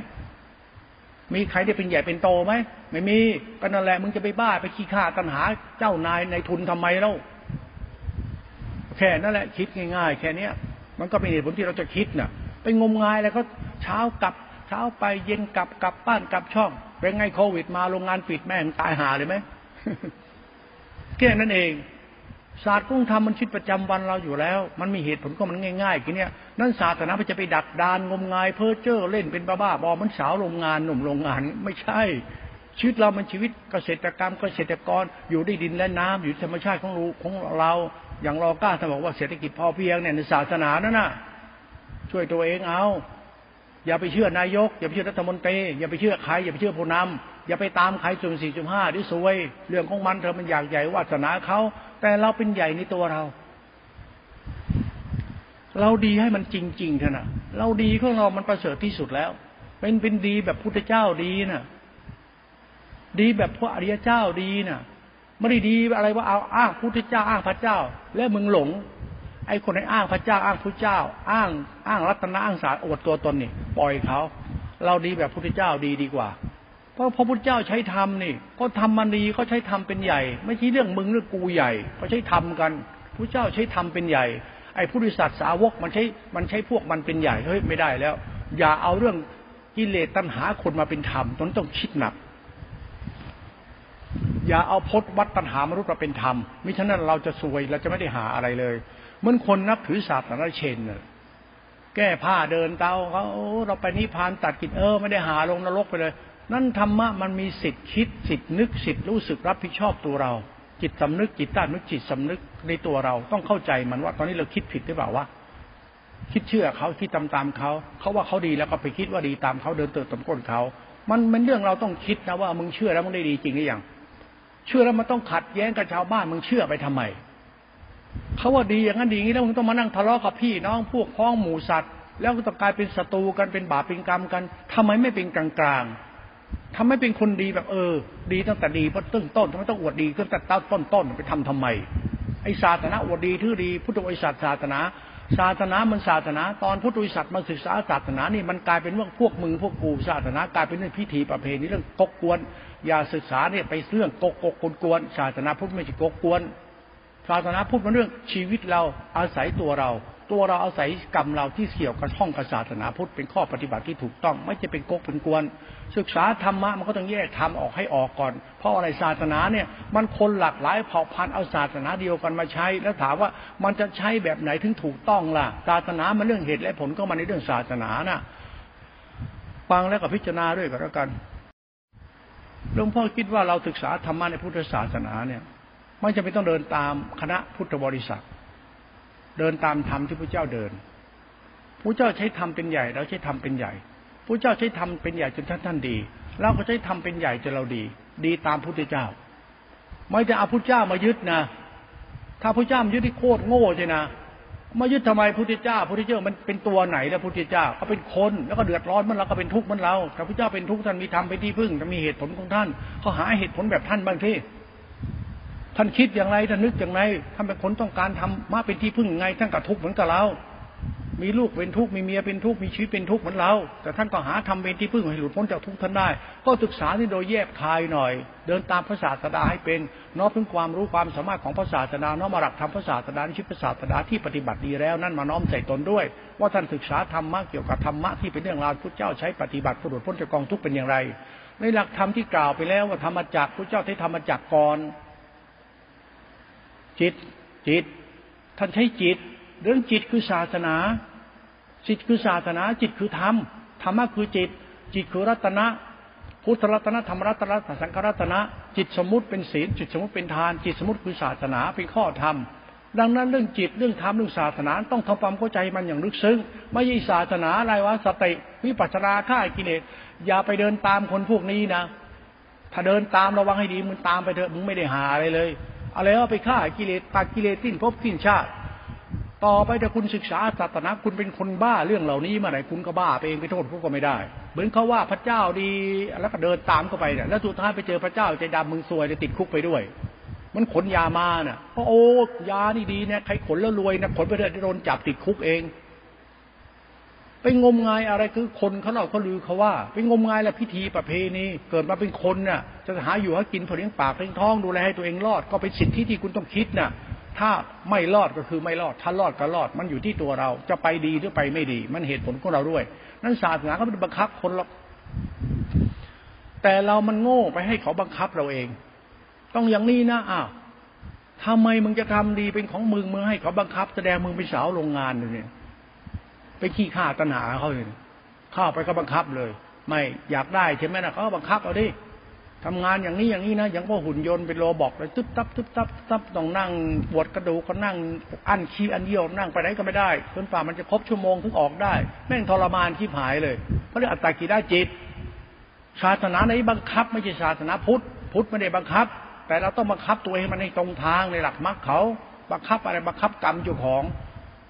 มีใครได้เป็นใหญ่เป็นโตไหมไม่มีก็นั่นแหละมึงจะไปบ้าไปขี้ข้าตัญหาเจ้านายในทุนทำไมเล่าแค่นั่นแหละคิดง่าย ๆ แค่เนี้ย มันก็เป็นเหตุผลที่เราจะคิดน่ะไปงมงายแล้วก็เช้ากลับเช้าไปเย็นกลับกลับบ้านกลับช่องเป็นไงโควิดมาโรงงานปิดแม่งตายหาเลยไหมแค่นั้นเองศาสตร์กุ้งทำมันชิดประจำวันเราอยู่แล้ว มันมีเหตุผลก็มันง่ายๆกี่เนี้ยนั่นศาสตร์นะมันจะไปดักดานงมงายเพ้อเจ้อเล่นเป็นบ้าๆบอมันสาวโรงงานหนุ่มโรงงาน ไม่ใช่ ชีวิตเรามันชีวิตเกษตรกรรมเกษตรกรอยู่ได้ดินและน้ำอยู่ธรรมชาติของรูของเรา อย่างเรากล้าจะบอกว่าเศรษฐกิจพอเพียงเนี่ยในศาสนานั่นน่ะ ช่วยตัวเองเอา อย่าไปเชื่อนายก อย่าไปเชื่อรัฐมนตรีอย่าไปเชื่อใครอย่าไปเชื่อผู้นำอย่าไปตามใครจุดสี่จุดห้าที่สวย เรื่องของมันเธอมันอยากใหญ่วาสนาเขาแต่เราเป็นใหญ่ในตัวเรา เราดีให้มันจริงๆเถอะนะเราดีของเรามันประเสริฐที่สุดแล้ว เป็นเป็นดีแบบพุทธเจ้าดีนะ่ะดีแบบพระอริยเจ้าดีนะ่ะ ไม่ได้ดีอะไรว่าเอาอ้างพุทธเจ้าอ้างพระเจ้า แล้วมึงหลง ไอ้คนไหนอ้างพระเจ้าอ้างพระเจ้า อ้าง อ้างรัตนะอ้างสารอวดตัวตนนี่ปล่อยเขา เราดีแบบพุทธเจ้าดีดีกว่า เพราะพระพุทธเจ้าใช้ธรรมนี่ก็ทำมันดีเขาใช้ธรรมเป็นใหญ่ ไม่ใช่เรื่องมึงเรื่องกูใหญ่เขาใช้ธรรมกันพระเจ้าใช้ธรรมเป็นใหญ่ ไอ้ผู้ดิสัตสาวกมันใช้มันใช้พวกมันเป็นใหญ่เฮ้ยไม่ได้แล้ว อย่าเอาเรื่องกิเลสตัณหาคนมาเป็นธรรมต้องต้องคิดหนัก อย่าเอาพจนวัดตัณหามนุษย์มาเป็นธรรมมิฉะนั้นเราจะซวยเราจะไม่ได้หาอะไรเลยเหมือนคนนับถือศาสนาเชนเนี่ยแก้ผ้าเดินเตาเขาเราไปนิพพานตัดกิจเออไม่ได้หาลงนรกไปเลย นั่นธรรมะมันมีสิทธิ์คิดสิทธิ์นึกสิทธิ์รู้สึกรับผิดชอบตัวเรา จิตสำนึกจิตต้านนึกจิตสำนึกในตัวเราต้องเข้าใจมันว่า ตอนนี้เราคิดผิดหรือเปล่าวะคิดเชื่อเขาคิดตามตามเขาเขาว่าเขาดีแล้วก็ไปคิดว่าดีตามเขาเดินเติมตามก้นเขา มันเป็นเรื่องเราต้องคิดนะว่ามึงเชื่อแล้วมึงได้ดีจริงหรือยัง เชื่อแล้วมันต้องขัดแย้งกับชาวบ้านมึงเชื่อไปทำไมเขาว่าดีอย่างนั้นดีอย่างนี้แล้วมึงต้องมานั่งทะเลาะกับพี่น้องพวกพ้องหมู่สัตว์ แล้วก็ต้องกลายเป็นศัตรูกันเป็นบาปเป็นกรรมกันทำไมไม่เป็นกลางกลางทำให้เป็นคนดีแบบเออ ดีตั้งแต่ดีเพราะต้นต้นทำไมต้องอวดดีตั้งแต่ต้นต้นไปทำทำไมไอศาสนาอวดดีทื่อดีพุทธบริษัทศาสนา ศาสนามันศาสนา ตอนพุทธบริษัทมาศึกษาศาสนานี่มันกลายเป็นว่าพวกมึงพวกกูศาสนากลายเป็นเรื่องพิธีประเพณีเรื่องกกกวน อย่าศึกษาเนี่ยไปเรื่องโกกกกกวนศาสนาพุทธไม่ใช่กกกวนศาสนาพุทธมันเรื่องชีวิตเราอาศัยตัวเรา ตัวเราอาศัยกรรมเราที่เกี่ยวกับห้องกับศาสนาพุทธเป็นข้อปฏิบัติที่ถูกต้อง ไม่จะเป็นกกเป็นกวน ศึกษาธรรมะมันก็ต้องแยกธรรมออกให้ออกก่อน เพราะอะไรศาสนาเนี่ยมันคนหลากหลายเผ่าพันธุ์เอาศาสนาเดียวกันมาใช้ แล้วถามว่ามันจะใช้แบบไหนถึงถูกต้องล่ะ ศาสนามันเรื่องเหตุและผลก็มาในเรื่องศาสนาน่ะฟังแล้วก็พิจารณาด้วยก็แล้วกัน หลวงพ่อคิดว่าเราศึกษาธรรมะในพุทธศาสนาเนี่ย ไม่จำเป็นต้องเดินตามคณะพุทธบริษัท เดินตามธรรมที่พระเจ้าเดินพระเจ้าใช้ธรรมเป็นใหญ่ เราใช้ธรรมเป็นใหญ่พระเจ้าใช้ธรรมเป็นใหญ่จนท่านท่านดี เราก็ใช้ธรรมเป็นใหญ่จนเราดี ดีตามพุทธเจ้า ไม่จะเอาพุทธเจ้ามายึดนะ ถ้าพุทธเจ้ามายึดที่โคตรโง่ใช่นะ มายึดทำไมพุทธเจ้าพุทธเจ้ามันเป็นตัวไหนแล้วพุทธเจ้าก็เป็นคนแล้วก็เดือดร้อนมันเราก็เป็นทุกข์มันเราแต่พระเจ้าเป็นทุกข์ท่านมีธรรมเป็นที่พึ่งท่านมีเหตุผลของท่านเขาหาเหตุผลแบบท่านบางที่ท่านคิดอย่างไรท่านนึกอย่างไรท่านเป็นคนต้องการทำมาเป็นที่พึ่งไงท่านก็ทุกข์เหมือนกับเรา มีลูกเป็นทุกข์มีเมียเป็นทุกข์มีชีวิตเป็นทุกข์เหมือนเรา แต่ท่านก็หาทำเป็นที่พึ่งให้หลุดพ้นจากทุกข์ท่านได้ ก็ศึกษาที่โดยแยบคายหน่อย เดินตามพระศาสดาให้เป็นน้อมถึงความรู้ความสามารถของพระศาสดาน้อมมาหลักธรรมพระศาสดาชีวิตพระศาสดาที่ปฏิบัติดีแล้วนั่นมาน้อมใส่ตนด้วย ว่าท่านศึกษาธรรมะเกี่ยวกับธรรมะที่เป็นเรื่องราวพระเจ้าใช้ปฏิบัติหลุดพ้นจากกองทุกข์เป็นอย่างไร ในหลักธรรมที่กล่าวไปแล้วว่าธรรมจักรพระเจ้าใช้ธรรมจักรก่อนจิตจิต ท่านใช้จิต เรื่องจิตคือศาสนา จิตคือศาสนา จิตคือธรรม ธรรมะคือจิต จิตคือรัตนะ พุทธรัตนะธรรมรัตนะสังฆรัตนะ จิตสมมุติเป็นศีล จิตสมมุติเป็นทาน จิตสมมุติคือศาสนา เป็นข้อธรรม ดังนั้นเรื่องจิต เรื่องธรรม เรื่องศาสนา ต้องทำความเข้าใจมันอย่างลึกซึ้ง ไม่ใช่ศาสนาอะไรวะ สติ วิปัสสนาฆ่ากิเลส อย่าไปเดินตามคนพวกนี้นะ ถ้าเดินตามระวังให้ดี มึงตามไปเถอะ มึงไม่ได้หาอะไรเลย อะไรว่าไปฆ่ากิเลสตัดกิเลสสิ้นภพสิ้นชาติ ต่อไปถ้าคุณศึกษาศาสนาคุณเป็นคนบ้าเรื่องเหล่านี้มาไหนคุณก็บ้าไปเองไปโทษพวกก็ไม่ได้ เหมือนเขาว่าพระเจ้าดีแล้วก็เดินตามเข้าไปเนี่ยแล้วสุดท้ายไปเจอพระเจ้าใจดำมึงซวยจะติดคุกไปด้วย มันขนยามาเนี่ยเพราะโอ้ยานี่ดีเนี่ยใครขนแล้วรวยนะขนไปเถอะโดนจับติดคุกเองไปงมงายอะไรคือคนเขาเล่าเขาลือเขาว่าไปงมงายและพิธีประเพณีเกิดมาเป็นคนน่ะ จะหาอยู่หากินพอเลี้ยงปากเลี้ยงท้องดูแลให้ตัวเองรอด ก็เป็นสิทธิที่คุณต้องคิดน่ะ ถ้าไม่รอดก็คือไม่รอด ถ้ารอดก็รอด มันอยู่ที่ตัวเรา จะไปดีหรือไปไม่ดี มันเหตุผลของเราด้วย นั้นศาสนาก็เป็นบังคับคนหรอก แต่เรามันโง่ไปให้เขาบังคับเราเอง ต้องอย่างนี้นะ อ้าวทำไมมึงจะทำดีเป็นของมึงมึงให้เขาบังคับ แสดงมึงเป็นสาวโรงงานเนี่ย ไปขี้ข้าตัณหาเขาเลยเข้าไปก็บังคับเลย ไม่อยากได้ใช่ไหมนะเขาบังคับเอาดิ ทำงานอย่างนี้อย่างนี้นะอย่างพวกหุ่นยนต์เป็นโรบอกเลยตึ๊บตับตึ๊บตับตับต้องนั่งปวดกระดูกก็นั่งอั้นขี้อันเยี่ยวนั่งไปไหนก็ไม่ได้จนฝ่ามันจะครบชั่วโมงถึงออกได้ แม่งทรมานที่หายเลยเพราะเรื่องอัตตากิได้จิต ศาสนาไหนบังคับ ไม่ใช่ศาสนาพุทธพุทธไม่ได้บังคับ แต่เราต้องบังคับตัวเองมันในตรงทางในหลักมรรคเขาบังคับอะไรบังคับกรรมเจ้าของ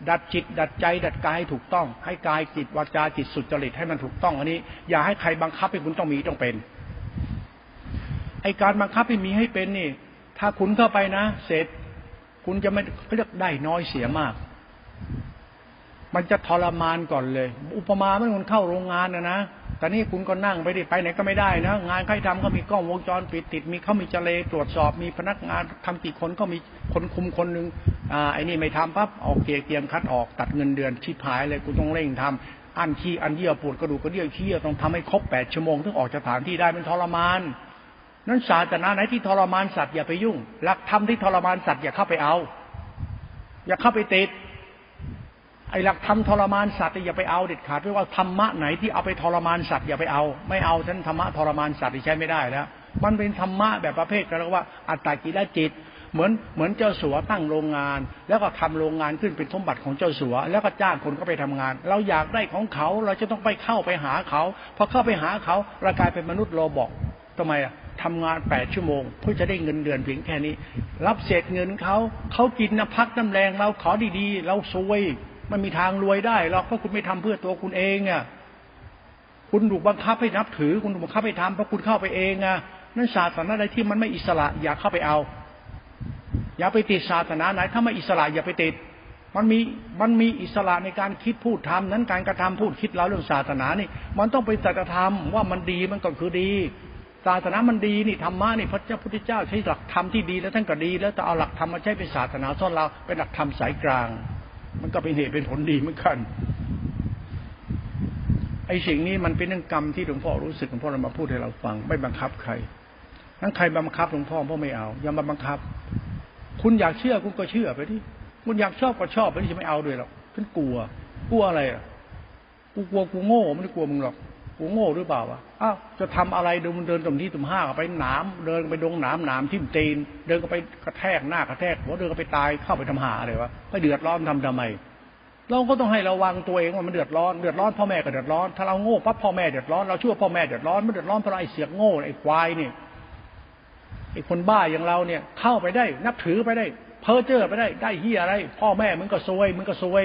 ดัดจิต ดัดใจ ดัดกายให้ถูกต้อง ให้กายจิตวาจาจิตสุจริตให้มันถูกต้องอันนี้ อย่าให้ใครบังคับให้คุณต้องมีต้องเป็น ไอการบังคับให้มีให้เป็นนี่ ถ้าคุณเข้าไปนะ เสร็จ คุณจะไม่เรียกได้น้อยเสียมาก มันจะทรมานก่อนเลย อุปมาเมื่อคุณเข้าโรงงานนะนะแต่นี่คุณก็นั่งไปดิไปไหนก็ไม่ได้นะงานใครทำก็มีกล้องวงจรปิดติด มีเขามีเจเลตรวจสอบมีพนักงานทำกี่คนก็มีคนคุมคนหนึ่งอ่าไอ้นี่ไม่ทำปั๊บออกเกียร์เกียงคัดออกตัดเงินเดือนชิบหายเลยกูต้องเร่งทำอันขี้อันเยี่ยปวดกระดูกกระเดี่ยวขี้ต้องทำให้ครบแปดชั่วโมงถึงออกจากสถานที่ได้เป็นทรมาน นั้นศาสนาไหนที่ทรมานสัตว์อย่าไปยุ่ง หลักธรรมที่ทรมานสัตว์อย่าเข้าไปเอา อย่าเข้าไปติด ไอ้หลักธรรมทรมานสัตว์อย่าไปเอาเด็ดขาดเพราะว่าธรรมะไหนที่เอาไปทรมานสัตว์อย่าไปเอา ไม่เอาฉันธรรมะทรมานสัตว์ใช้ไม่ได้แล้วมันเป็นธรรมะแบบประเภทกันแล้วว่าอัตตากิลจิต เหมือนเหมือนเจ้าสัวตั้งโรงงาน แล้วก็ทำโรงงานขึ้นเป็นสมบัติของเจ้าสัว แล้วก็จ้างคนก็ไปทำงาน เราอยากได้ของเขาเราจะต้องไปเข้าไปหาเขาพอเข้าไปหาเขาเรากลายเป็นมนุษย์โรบอก ทำไมอะทำงานแปดชั่วโมง เพื่อจะได้เงินเดือนเพียงแค่นี้ รับเศษเงินเขาเขากินน้ำพักน้ำแรงเราขอดีๆ เราซวยมันมีทางรวยได้หรอกเพราะคุณไม่ทำเพื่อตัวคุณเองอะคุณถูกบังคับให้นับถือ คุณถูกบังคับให้ทำเพราะคุณเข้าไปเองอะนั่นศาสนาอะไรที่มันไม่อิสระอย่าเข้าไปเอา อย่าไปติดศาสนาไหนถ้าไม่อิสระอย่าไปติด มันมีมันมีอิสระในการคิดพูดทำนั้นการกระทำพูดคิดเราเรื่องศาสนานี่ มันต้องเป็นสัจธรรมว่ามันดีมันก็คือดี ศาสนามันดีนี่ธรรมะนี่พระเจ้าพุทธเจ้าใช้หลักธรรมที่ดีแล้วท่านก็ดี แล้วแต่เอาหลักธรรมมาใช้เป็นศาสนาสอนเราเป็นหลักธรรมสายกลาง มันก็เป็นเหตุเป็นผลดีเหมือนกันไอ้สิ่งนี้มันเป็นเรื่องกรรมที่หลวงพ่อรู้สึกหลวงพ่อเรามาพูดให้เราฟัง ไม่บังคับใครทั้งใครบังคับหลวงพ่อพ่อไม่เอา อย่ามาบังคับ คุณอยากเชื่อคุณก็เชื่อไปที่คุณอยากชอบก็ชอบไปที่จะไม่เอาด้วยหรอกฉันกลัว กลัวอะไรอะกูกลัวกูโง่ไม่ได้กลัวมึงหรอก กูโง่หรือเปล่าวะอ้าวจะทำอะไรเดินเดินตรงที่ตุ่มห้าไปหนามเดินไปดงหนามหนามทิ่มตีน เดินก็ไปกระแทกหน้ากระแทกหัวเดินก็ไปตายเข้าไปทำหาอะไรวะไปเดือดร้อนทำทำไม เราก็ต้องให้ระวังตัวเองว่ามันเดือดร้อนเดือดร้อนพ่อแม่ก็เดือดร้อนถ้าเราโง่ปั๊บพ่อแม่เดือดร้อนเราชั่วพ่อแม่เดือดร้อนไม่เดือดร้อนเพราะไอ้เสียงโง่ไอ้ควายเนี่ยไอ้คนบ้าอย่างเราเนี่ย เข้าไปได้ นับถือไปได้ เพ้อเจ้อไปได้ได้เฮียอะไร พ่อแม่มึงก็ซวยมึงก็ซวย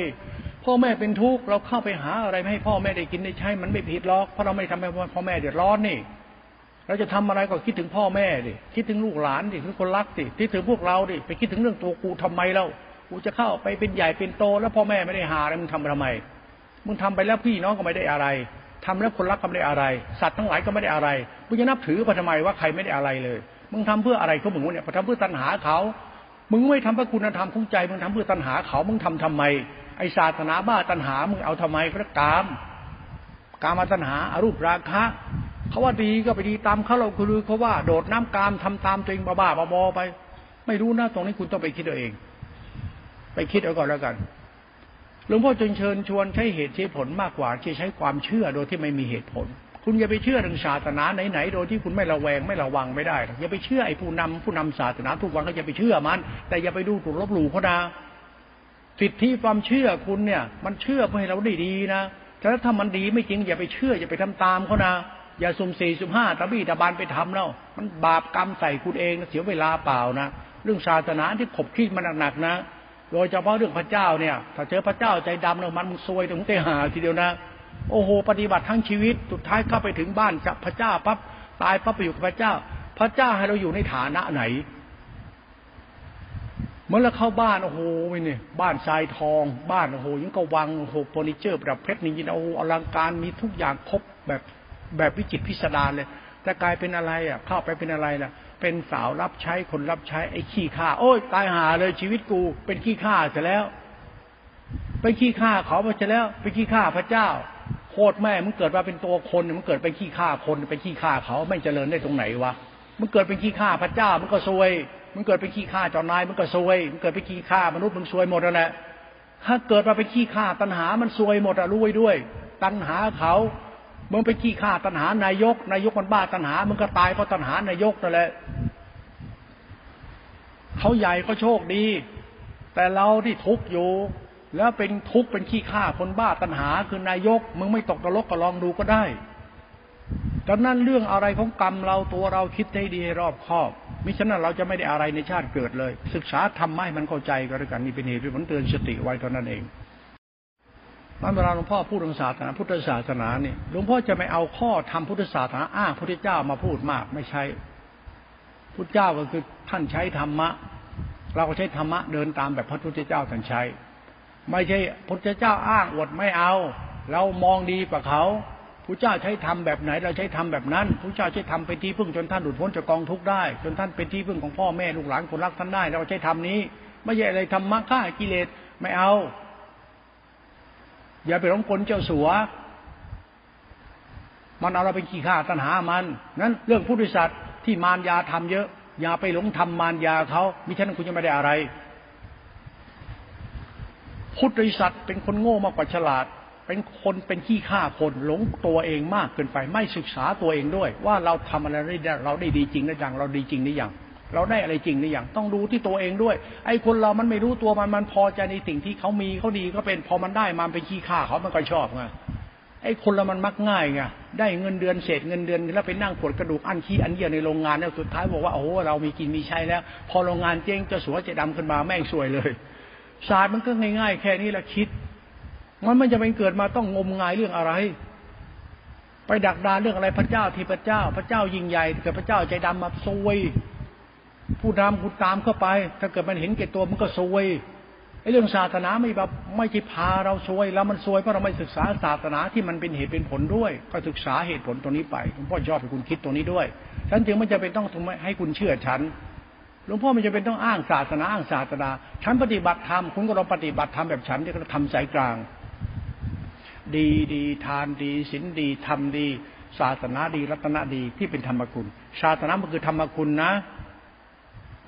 พ่อแม่เป็นทุกข์เราเข้าไปหาอะไรไม่ให้พ่อแม่ได้กินได้ใช้ มันไม่ผิดหรอกเพราะเราไม่ทำให้พ่อแม่เดือดร้อนนี่ เราจะทำอะไรก็คิดถึงพ่อแม่ดิคิดถึงลูกหลานดิถึงคนรักดิคิดถึงพวกเราดิไปคิดถึงเรื่องตัวกูทำไมเล่ากูจะเข้าไปเป็นใหญ่เป็นโต แล้วพ่อแม่ไม่ได้หาอะไรมึงทำไปทำไมมึงทำไปแล้วพี่น้องก็ไม่ได้อะไรทำแล้วคนรักก็ไม่ได้อะไร สัตว์ทั้งหลายก็ไม่ได้อะไรมึงจะนับถือไปทำไมว่าใครไม่ได้อะไรเลย มึงทำเพื่ออะไรเขามึงเนี่ยทำเพื่อตัณหาเขา มึงไม่ทำเพื่อคุณธรรมของใจ มึงทำเพื่อตัณหาเขา มึงทำทำไม ไอศาสนาบ้าตัณหามึงเอาทำไมพระกาม กามาตัณหาอารูปราคะเขาว่าดีก็ไปดีตามเขาเราคือเขาว่าโดดน้ำกามทำตามตัวเองบ้าๆบอๆไป ไม่รู้นะตรงนี้คุณต้องไปคิดเอาเอง ไปคิดเอาก่อนแล้วกันหลวงพ่อจึงเชิญชวนใช้เหตุใช้ผลมากกว่าที่ใช้ความเชื่อโดยที่ไม่มีเหตุผล คุณอย่าไปเชื่อเรื่องศาสนาไหนๆโดยที่คุณไม่ระแวงไม่ระวังไม่ได้อย่าไปเชื่อไอ้ผู้นำผู้นำศาสนาทุกวันก็อย่าไปเชื่อมัน แต่อย่าไปดูถูกลบหลู่เขานะ สิทธิความเชื่อคุณเนี่ย มันเชื่อเพื่อให้เราได้ดีนะแต่ถ้ามันดีไม่จริงอย่าไปเชื่ออย่าไปทำตามเขานะอย่าสุ่มสี่สุ่มห้าตะบี้ตะบานไปทำแล้วมันบาปกรรมใส่คุณเองเสียเวลาเปล่านะเรื่องศาสนาที่ขบคิดมันหนักๆนะ โดยเฉพาะเรื่องพระเจ้าเนี่ย ถ้าเจอพระเจ้าใจดำเนี่ยมันซวยถึงเตหาทีเดียวนะโอ้โหปฏิบัติทั้งชีวิตสุดท้ายเข้าไปถึงบ้านกับพระเจ้าปั๊บตายปั๊บไปอยู่กับพระเจ้า พระเจ้าให้เราอยู่ในฐานะไหน เมื่อเราเข้าบ้านโอ้โหเนี่ยบ้านทรายทอง บ้านโอ้โหยังก็วังโอ้โหเฟอร์นิเจอร์แบบเพชรนี่โอ้โหอลังการมีทุกอย่างครบแบบแบบวิจิตรพิสดารเลย แต่กลายเป็นอะไรอะเข้าไปเป็นอะไรล่ะ เป็นสาวรับใช้คนรับใช้ไอ้ขี้ข้าโอ้ยตายหาเลยชีวิตกูเป็นขี้ข้าเสียแล้วเป็นขี้ข้าเขาไปเสียแล้วเป็นขี้ข้าพระเจ้าโคตรแม่มึงเกิดมาเป็นตัวคนมึงเกิดเป็นขี้ข้าคนเป็นขี้ข้าเขาไม่เจริญได้ตรงไหนวะ มึงเกิดเป็นขี้ข้าพระเจ้ามึงก็ซวย มึงเกิดเป็นขี้ข้าเจ้านายมึงก็ซวย มึงเกิดเป็นขี้ข้ามนุษย์มึงซวยหมดแล้วแหละถ้าเกิดมาเป็นขี้ข้าตัณหา มันซวยหมดอะรู้ไว้ด้วย ตัณหาเขามึงไปขี้ข้าตัณหานายก นายกมันบ้าตัณหา มึงก็ตายเพราะตัณหานายกนั่นแหละเขาใหญ่ก็โชคดี แต่เราที่ทุกอยู่ แล้วเป็นทุกข์เป็นขี้ข้าคนบ้าตัณหาคือนายก มึงไม่ตกตะลกก็ลองดูก็ได้ ดังนั้นเรื่องอะไรของกรรมเราตัวเราคิดให้ดีให้รอบคอบ มิฉะนั้นเราจะไม่ได้อะไรในชาติเกิดเลย ศึกษาทำให้มันเข้าใจก็แล้วกันนี่เป็นเหตุผลเตือนสติไว้เท่านั้นเองเวลาหลวงพ่อพูดเรื่องศาสนาพุทธศาสนาเนี่ยหลวงพ่อจะไม่เอาข้อทำพุทธศาสนาอ้างพุทธเจ้ามาพูดมากไม่ใช่พุทธเจ้าก็คือท่านใช้ธรรมะ เราก็ใช้ธรรมะเดินตามแบบพระพุทธเจ้าท่านใช้ ไม่ใช่พุทธเจ้าอ้างอวดไม่เอา เรามองดีกว่าเขา พระเจ้าใช้ทำแบบไหน เราใช้ทำแบบนั้นพระเจ้าใช้ทำเป็นที่พึ่งจนท่านหลุดพ้นจากกองทุกข์ได้ จนท่านเป็นที่พึ่งของพ่อแม่ลูกหลานคนรักท่านได้ เราใช้ทำนี้ ไม่ใช่อะไรธรรมะฆ่ากิเลสไม่เอา อย่าไปร้องกลเจ้าสัว มันเอาเราไปขี้ข้าตัณหามันนั้นเรื่องพุทธิสัตว์ที่มารยาทำเยอะ อย่าไปหลงทำมารยาเขามิฉะนั้นคุณจะไม่ได้อะไร พุทธิสัตว์เป็นคนโง่มากกว่าฉลาด เป็นคนเป็นขี้ข้าคนหลงตัวเองมากเกินไป ไม่ศึกษาตัวเองด้วย ว่าเราทำอะไรได้เราได้ดีจริงหรือยังเราดีจริงหรือยังเราได้อะไรจริงหรือยังต้องดูที่ตัวเองด้วย ไอ้คนเรามันไม่รู้ตัวมันมันพอใจในสิ่งที่เขามีเขาดีก็เป็นพอมันได้มันเป็นขี้ข้าเขามันก็ชอบไงไอ้คนเรามันมักง่ายไงได้เงินเดือนเศษเงินเดือนแล้วไปนั่งปวดกระดูกอันขี้อันเยี่ยในโรงงานแล้วสุดท้ายบอกว่าโอ้เรามีกินมีใช้แล้ว พอโรงงานเจ๊งจะสัวจะดำขึ้นมาแม่งสวยเลยศาสตร์มันก็ง่ายๆ แค่นี้แหละคิด มันไม่จะเป็นเกิดมาต้องงมงายเรื่องอะไร ไปดักดานเรื่องอะไรพระเจ้าที่พระเจ้า พระเจ้ายิ่งใหญ่เกิดพระเจ้าใจดำมาซวย ผู้นำคุณตามเข้าไป ถ้าเกิดมันเห็นแก่ตัวมันก็ซวยไอ้เรื่องศาสนาไม่แบบไม่ใช่พาเราซวยแล้วมันซวยเพราะเราไม่ศึกษาศาสนาที่มันเป็นเหตุเป็นผลด้วย ก็ศึกษาเหตุผลตรงนี้ไปหลวงพ่อชอบให้คุณคิดตรงนี้ด้วย ฉันจึงไม่จะเป็นต้องให้คุณเชื่อฉันหลวงพ่อไม่จะเป็นต้องอ้างศาสนาอ้างศาสนาฉันปฏิบัติธรรมคุณก็ลองปฏิบัติธรรมแบบฉันที่เขาทำสายกลาง ดีดีทานดีศีลดีทำดี ศาสนาดี รัตนดีที่เป็นธรรมคุณศาสนามันคือธรรมคุณนะ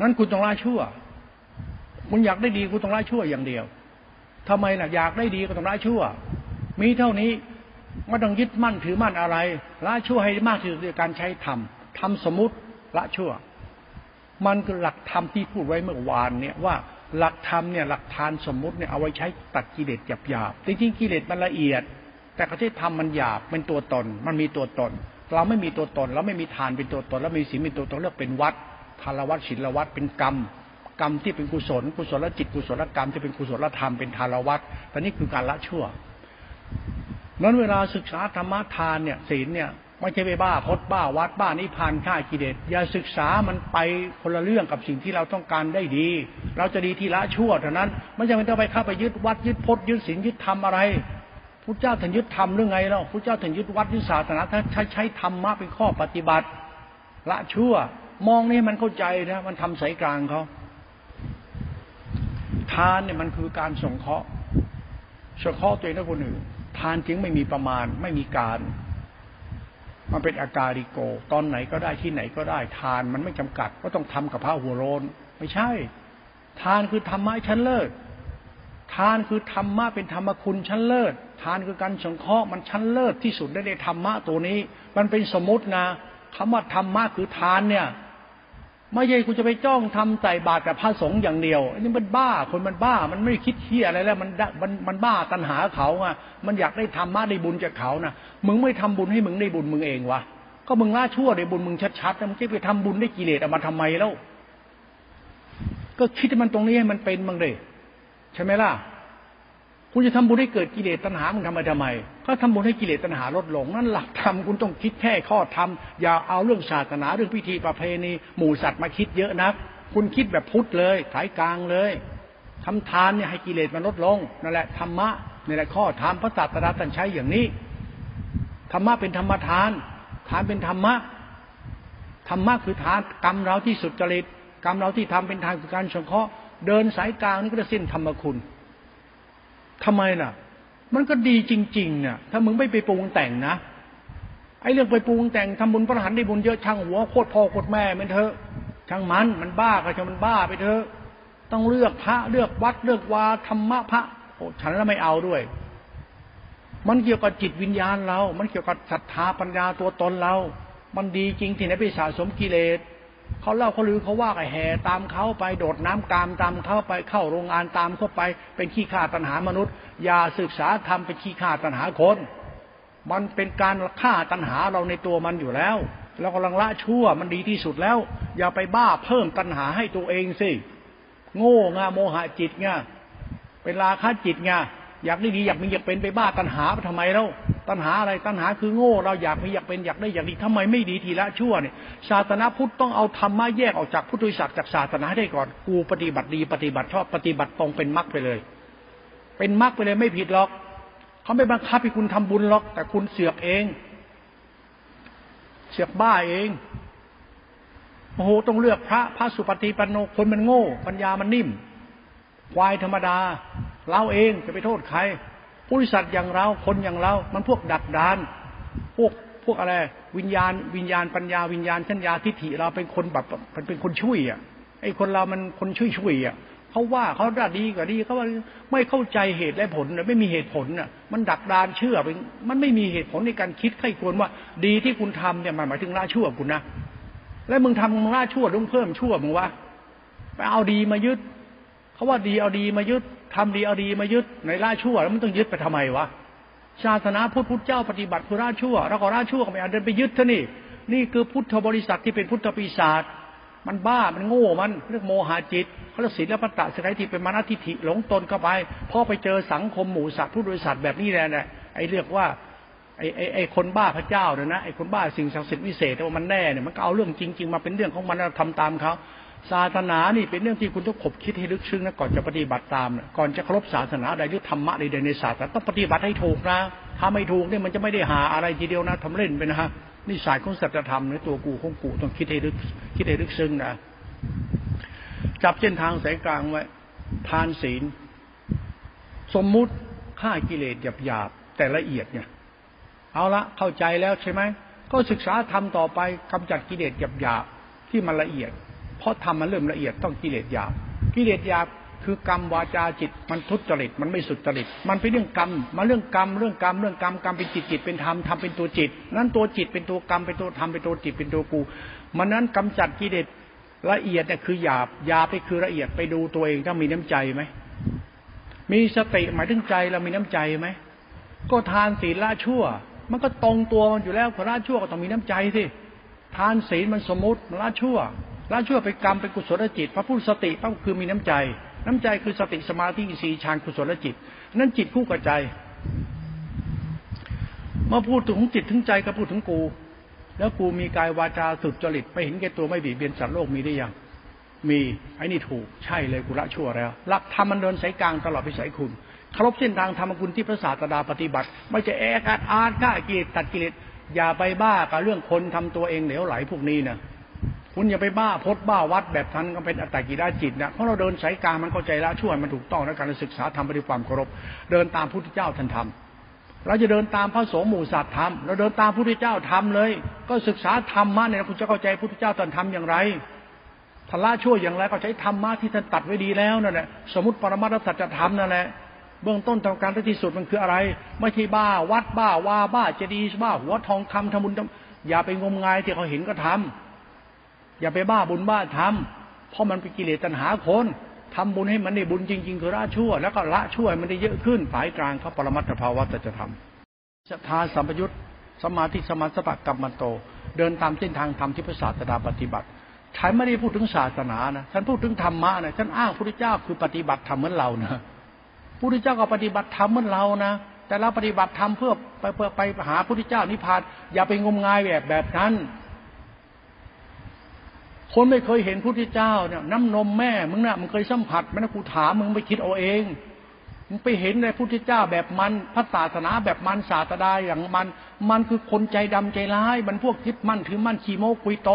นั้นคุณต้องละชั่วคุณอยากได้ดีคุณต้องละชั่วอย่างเดียวทำไมล่ะอยากได้ดีก็ต้องละชั่ว มีเท่านี้ไม่ต้องยึดมั่นถือมั่นอะไรละชั่วให้มากที่สุดด้วยการใช้ธรรมทำสมมติละชั่ว มันคือหลักธรรมที่พูดไว้เมื่อวานเนี่ยว่า หลักธรรมเนี่ยหลักทานสมมุติเนี่ยเอาไว้ใช้ตัดกิเลสหยาบๆจริงๆกิเลสมันละเอียด แต่ประเทศธรรมมันหยาบเป็นตัวตน มันมีตัวตน เราไม่มีตัวตนเราไม่มีทานเป็นตัวตน แล้วมีศีลเป็นตัวตนเรียกเป็นวัดทานวัดศีลวัดเป็นกรรมกรรมที่เป็นกุศลกุศลจิตกุศลกรรมที่เป็นกุศลธรรมเป็นทานวัดตอนนี้คือการละชั่วนั้นเวลาศึกษาธรรมทานเนี่ยศีลเนี่ย ไม่ใช่ไปบ้าพดบ้าวัดบ้านิพานฆ่ากิเลสอย่าศึกษามันไปคนละเรื่องกับสิ่งที่เราต้องการได้ดี เราจะดีที่ละชั่วเท่านั้นไม่จำเป็นต้องไปเข้าไปยึดวัดยึดพจน์ยึดศีลยึดธรรมอะไรพุทธเจ้าถึงยึดธรรมหรือไงเล่าพุทธเจ้าถึงยึดวัดยึดศาสนาถ้าใช้ใช้ธรรมะเป็นข้อปฏิบัติ ละชั่ว มองนี่มันเข้าใจนะมันทำสายกลางเขาทานเนี่ยมันคือการสงเคราะห์สงเคราะห์ตัวเองและคนอื่นทานจึงไม่มีประมาณไม่มีการ มันเป็นอาการิโก ตอนไหนก็ได้ที่ไหนก็ได้ ทานมันไม่จำกัดว่าต้องทำกับพระหัวโรนไม่ใช่ ทานคือธรรมะชั้นเลิศทานคือธรรมะเป็นธรรมคุณชั้นเลิศ ทานคือการสงเคราะห์มันชั้นเลิศที่สุดได้ในธรรมะตัวนี้ มันเป็นสมมตินะคำว่าธรรมะคือทานเนี่ย ไม่ใช่คุณจะไปจ้องทำใส่บาตรกับพระสงฆ์อย่างเดียวอันนี้มันบ้าคนมันบ้า มันไม่คิดเที่ยอะไรแล้วมันมันมันบ้าตัณหาเขาอะ มันอยากได้ธรรมะได้บุญจากเขานะมึงไม่ทำบุญให้มึงได้บุญมึงเองวะก็มึงล่าชั่วได้บุญมึงชัดๆแล้วมึงจะไปทำบุญได้กิเลสเอามาทำไมแล้ว ก็คิดมันตรงนี้ให้มันเป็นบ้างเลยใช่ไหมล่ะ คุณจะทำบุญให้เกิดกิเลสตัณหามึงทำไมทำไมก็ทำบุญให้กิเลสตัณหาลดลง นั่นหลักธรรมคุณต้องคิดแค่ข้อธรรม อย่าเอาเรื่องศาสนาเรื่องพิธีประเพณี หมู่สัตว์มาคิดเยอะนักคุณคิดแบบพุทธเลยสายกลางเลยทำทานเนี่ยให้กิเลสมันลดลงนั่นแหละธรรมะนี่แหละข้อธรรมพระศาสดาตรัสใช้อย่างนี้ธรรมะเป็นธรรมทาน ทานเป็นธรรมะธรรมะคือทานกรรมเราที่สุดจริตกรรมเราที่ทำเป็นทางคือการสงเคราะห์เดินสายกลางนี่ก็จะสิ้นธรรมคุณ ทำไมล่ะ มันก็ดีจริงๆเนี่ยถ้ามึงไม่ไปปรุงแต่งนะไอ้เรื่องไปปรุงแต่งทำบุญพระหันได้บุญเยอะช่างหัวโคตรพ่อโคตรแม่มันเถอะช่างมันมันบ้าก็ช่างมันบ้าไปเถอะต้องเลือกพระเลือกวัดเลือกวาธรรมะพระโอ้ฉันแล้วไม่เอาด้วย มันเกี่ยวกับจิตวิญญาณเรา มันเกี่ยวกับศรัทธาปัญญาตัวตนเรา มันดีจริงที่ไหนไปสะสมกิเลส เขาเล่าเขาลือเขาว่าไอ้แห่ตามเขาไปโดดน้ำกามตามเขาไปเข้าโรงงานตามเข้าไปเป็นขี้ข่าตัณหามนุษย์อย่าศึกษาทำเป็นขี้ข่าตัณหาคน มันเป็นการฆ่าตัณหาเราในตัวมันอยู่แล้วเรากำลังละชั่วมันดีที่สุดแล้ว อย่าไปบ้าเพิ่มตัณหาให้ตัวเองสิโง่งาโมหะจิตไงเป็นราคะจิตไง อยากได้ดีอยากมีอยากเป็นไปบ้าตัณหาไปทำไมแล้วตัณหาอะไรตัณหาคือโง่ เราอยากมีอยากเป็นอยากได้อยากดีทำไมไม่ดีทีละชั่วเนี่ยศาสนาพุทธต้องเอาธรรมะแยกออกจากพุทธวิสัชจากศาสนาได้ก่อนกูปฏิบัติดีปฏิบัติชอบปฏิบัติตรงเป็นมรรคไปเลย เป็นมรรคไปเลยไม่ผิดหรอกเขาไม่บังคับให้คุณทำบุญหรอก แต่คุณเสือกเอง เสือกบ้าเองโอ้โหต้องเลือกพระพระสุปฏิปันโนคนมันโง่ ปัญญามันนิ่มควายธรรมดา เราเองจะไปโทษใครผู้ริษัทอย่างเราคนอย่างเรา มันพวกดักดานพวกพวกอะไร วิญญาณ วิญญาณปัญญาวิญญาณชัญญาทิฏฐิเราเป็นคนแบบมันเป็นคนช่วยอะไอ้คนเรามันคนช่วยช่วยอะเขาว่าเขาด่าดีก็ดีเขาว่าไม่เข้าใจเหตุและผลไม่มีเหตุผลน่ะ มันดักดานเชื่อเป็นมันไม่มีเหตุผลในการคิดไข้ควรว่า ดีที่คุณทำเนี่ยมันหมายถึงละชั่วคุณนะแล้วมึงทำมึงละชั่วต้องเพิ่มชั่วมึงวะไปเอาดีมายึดเขาว่าดีเอาดีมายึด ทำดีเอาดีมายึดในล่าชั่วแล้วมันต้องยึดไปทำไมวะศาสนาพุทธพุทธเจ้าปฏิบัติคือล่าชั่วแล้วก็ล่าชั่วก็ไม่อาจเดินไปยึดเท่านี่นี่คือพุทธบริษัทที่เป็นพุทธปีศาจมันบ้ามันโง่มันเรียกโมหะจิตเขาเรียกศีลปตะสกายที่เป็นมานาทิฐิหลงตนเข้าไปพอไปเจอสังคมหมู่สัตว์ผู้บริษัทแบบนี้แหละไอ้เรียกว่าไอ้ไอ้ไอ้คนบ้าพระเจ้าเนี่ยนะไอ้คนบ้าสิ่งศักดิ์สิทธิ์วิเศษแต่ว่ามันแน่เนี่ยมันก็เอาเรื่องจริง ๆ มาเป็นเรื่องของมันแล้วทำตามเขา ศาสนานี่เป็นเรื่องที่คุณต้องขบคิดให้ลึกซึ้งนะก่อนจะปฏิบัติตามนะก่อนจะเคารพศาสนาใดหรือธรรมะใดในศาสนาต้องปฏิบัติให้ถูกนะ ถ้าไม่ถูกเนี่ยมันจะไม่ได้หาอะไรทีเดียวนะทำเล่นไปนะฮะนี่สายของสัจธรรมในตัวกูของกูต้องคิดให้ลึกคิดให้ลึกซึ้งนะจับเส้นทางสายกลางไว้ทานศีล สมมุติฆ่ากิเลสหยาบๆแต่ละเอียดเนี่ย เอาละเข้าใจแล้วใช่ไหมก็ศึกษาทำต่อไปกำจัดกิเลสหยาบๆที่มันละเอียด เพราะทำมันเริ่มละเอียดต้องกิเลสหยาบกิเลสหยาบคือกรรมวาจาจิตมันทุจริตมันไม่สุจริต มันเป็นเรื่องกรรมมาเรื่องกรรมเรื่องกรรมเรื่องกรรมกรรมเป็นจิตจิตเป็นธรรมธรรมเป็นตัวจิต นั้นตัวจิตเป็นตัวกรรมเป็นตัวธรรมเป็นตัวจิตเป็นตัวกูมันนั้นกำจัดกิเลสละเอียดเนี่ยคือหยาบหยาบไปคือละเอียดไปดูตัวเองถ้ามีน้ำใจไหมมีสติหมายถึงใจเรามีน้ำใจไหมก็ทานศีลละชั่ว มันก็ตรงตัวมันอยู่แล้วคนละชั่วก็ต้องมีน้ำใจสิทานศีลมันสมมติละชั่ว ละชั่วไปกรรมไปกุศลจิต พระพุทธสติก็คือมีน้ำใจ น้ำใจคือสติสมาธิสีฌานกุศลจิต นั้นจิตคู่กับใจเมื่อพูดถึงจิตถึงใจก็พูดถึงกู แล้วกูมีกายวาจาสุดจริตไปเห็นแก่ตัวไม่บีบเบียนสัตว์โลกมีได้ยังมีไอ้นี่ถูกใช่เลยกุละชั่วแล้วหลักธรรมมันเดินสายกลางตลอดไปสายคุณครบเส้นทางธรรมคุณที่พระศาสดาปฏิบัติ ไม่จะแอกาดอานก้ากิเลสตัดกิเลสอย่าไปบ้ากับเรื่องคนทำตัวเองเหลวไหลพวกนี้นะ คุณอย่าไปบ้าพดบ้าวัดแบบทันก็เป็นอัตตกิราจิตนะเพราะเราเดินสายกลางมันเข้าใจละช่วยมันถูกต้องในการศึกษาทำไปด้วยความเคารพเดินตามพุทธเจ้าท่านทำเราจะเดินตามพระสงฆ์หมู่สัตว์ทำเราเดินตามพุทธเจ้าทำเลย ก็ศึกษาธรรมะเนี่ยคุณจะเข้าใจพุทธเจ้าท่านทำอย่างไรทละช่วยอย่างไรก็ใช้ธรรมะที่ท่านตัดไว้ดีแล้วนั่นแหละสมมติปรมัตถสัจธรรมนั่นแหละเบื้องต้นทำการที่สุดมันคืออะไร ไม่ใช่บ้า วัดบ้าว่าบ้าเจดีย์บ้าหัวทองคำทำบุญอย่าไปงมงายที่เขาเห็นก็ทำ อย่าไปบ้าบุญบ้าทำเพราะมันเป็นกิเลสตัณหาคนทำบุญให้มันได้บุญจริง ๆ คือละชั่ว แล้วก็ละชั่วมันได้เยอะขึ้นฝ่ายกลางเขาปรมัตถภาวะจะทำศรัทธาสัมปยุตสมาธิสมาสติกรรมมันโต เดินตามเส้นทางธรรมที่พระศาสดาปฏิบัติฉันไม่ได้พูดถึงศาสนานะฉันพูดถึงธรรมะนะฉันอ้างพระพุทธเจ้าคือปฏิบัติธรรมเหมือนเรานะพระพุทธเจ้าก็ปฏิบัติธรรมเหมือนเรานะแต่เราปฏิบัติธรรมเพื่อไปเพื่อไปหาพระพุทธเจ้านิพพานอย่าไปงมงายแบบแบบนั้น คนไม่เคยเห็นพระพุทธเจ้าเนี่ยน้ำนมแม่มึงนะ่ะมึงเคยสัมผัสไหมนะกูถามมึงไปคิดเอาเองมึงไปเห็นในพุทธเจ้าแบบมันพระศาสนาแบบมันศาสดาอย่างมัน มันคือคนใจดำใจร้าย มันพวกยึดมั่นถือมั่นขีโมกุยโต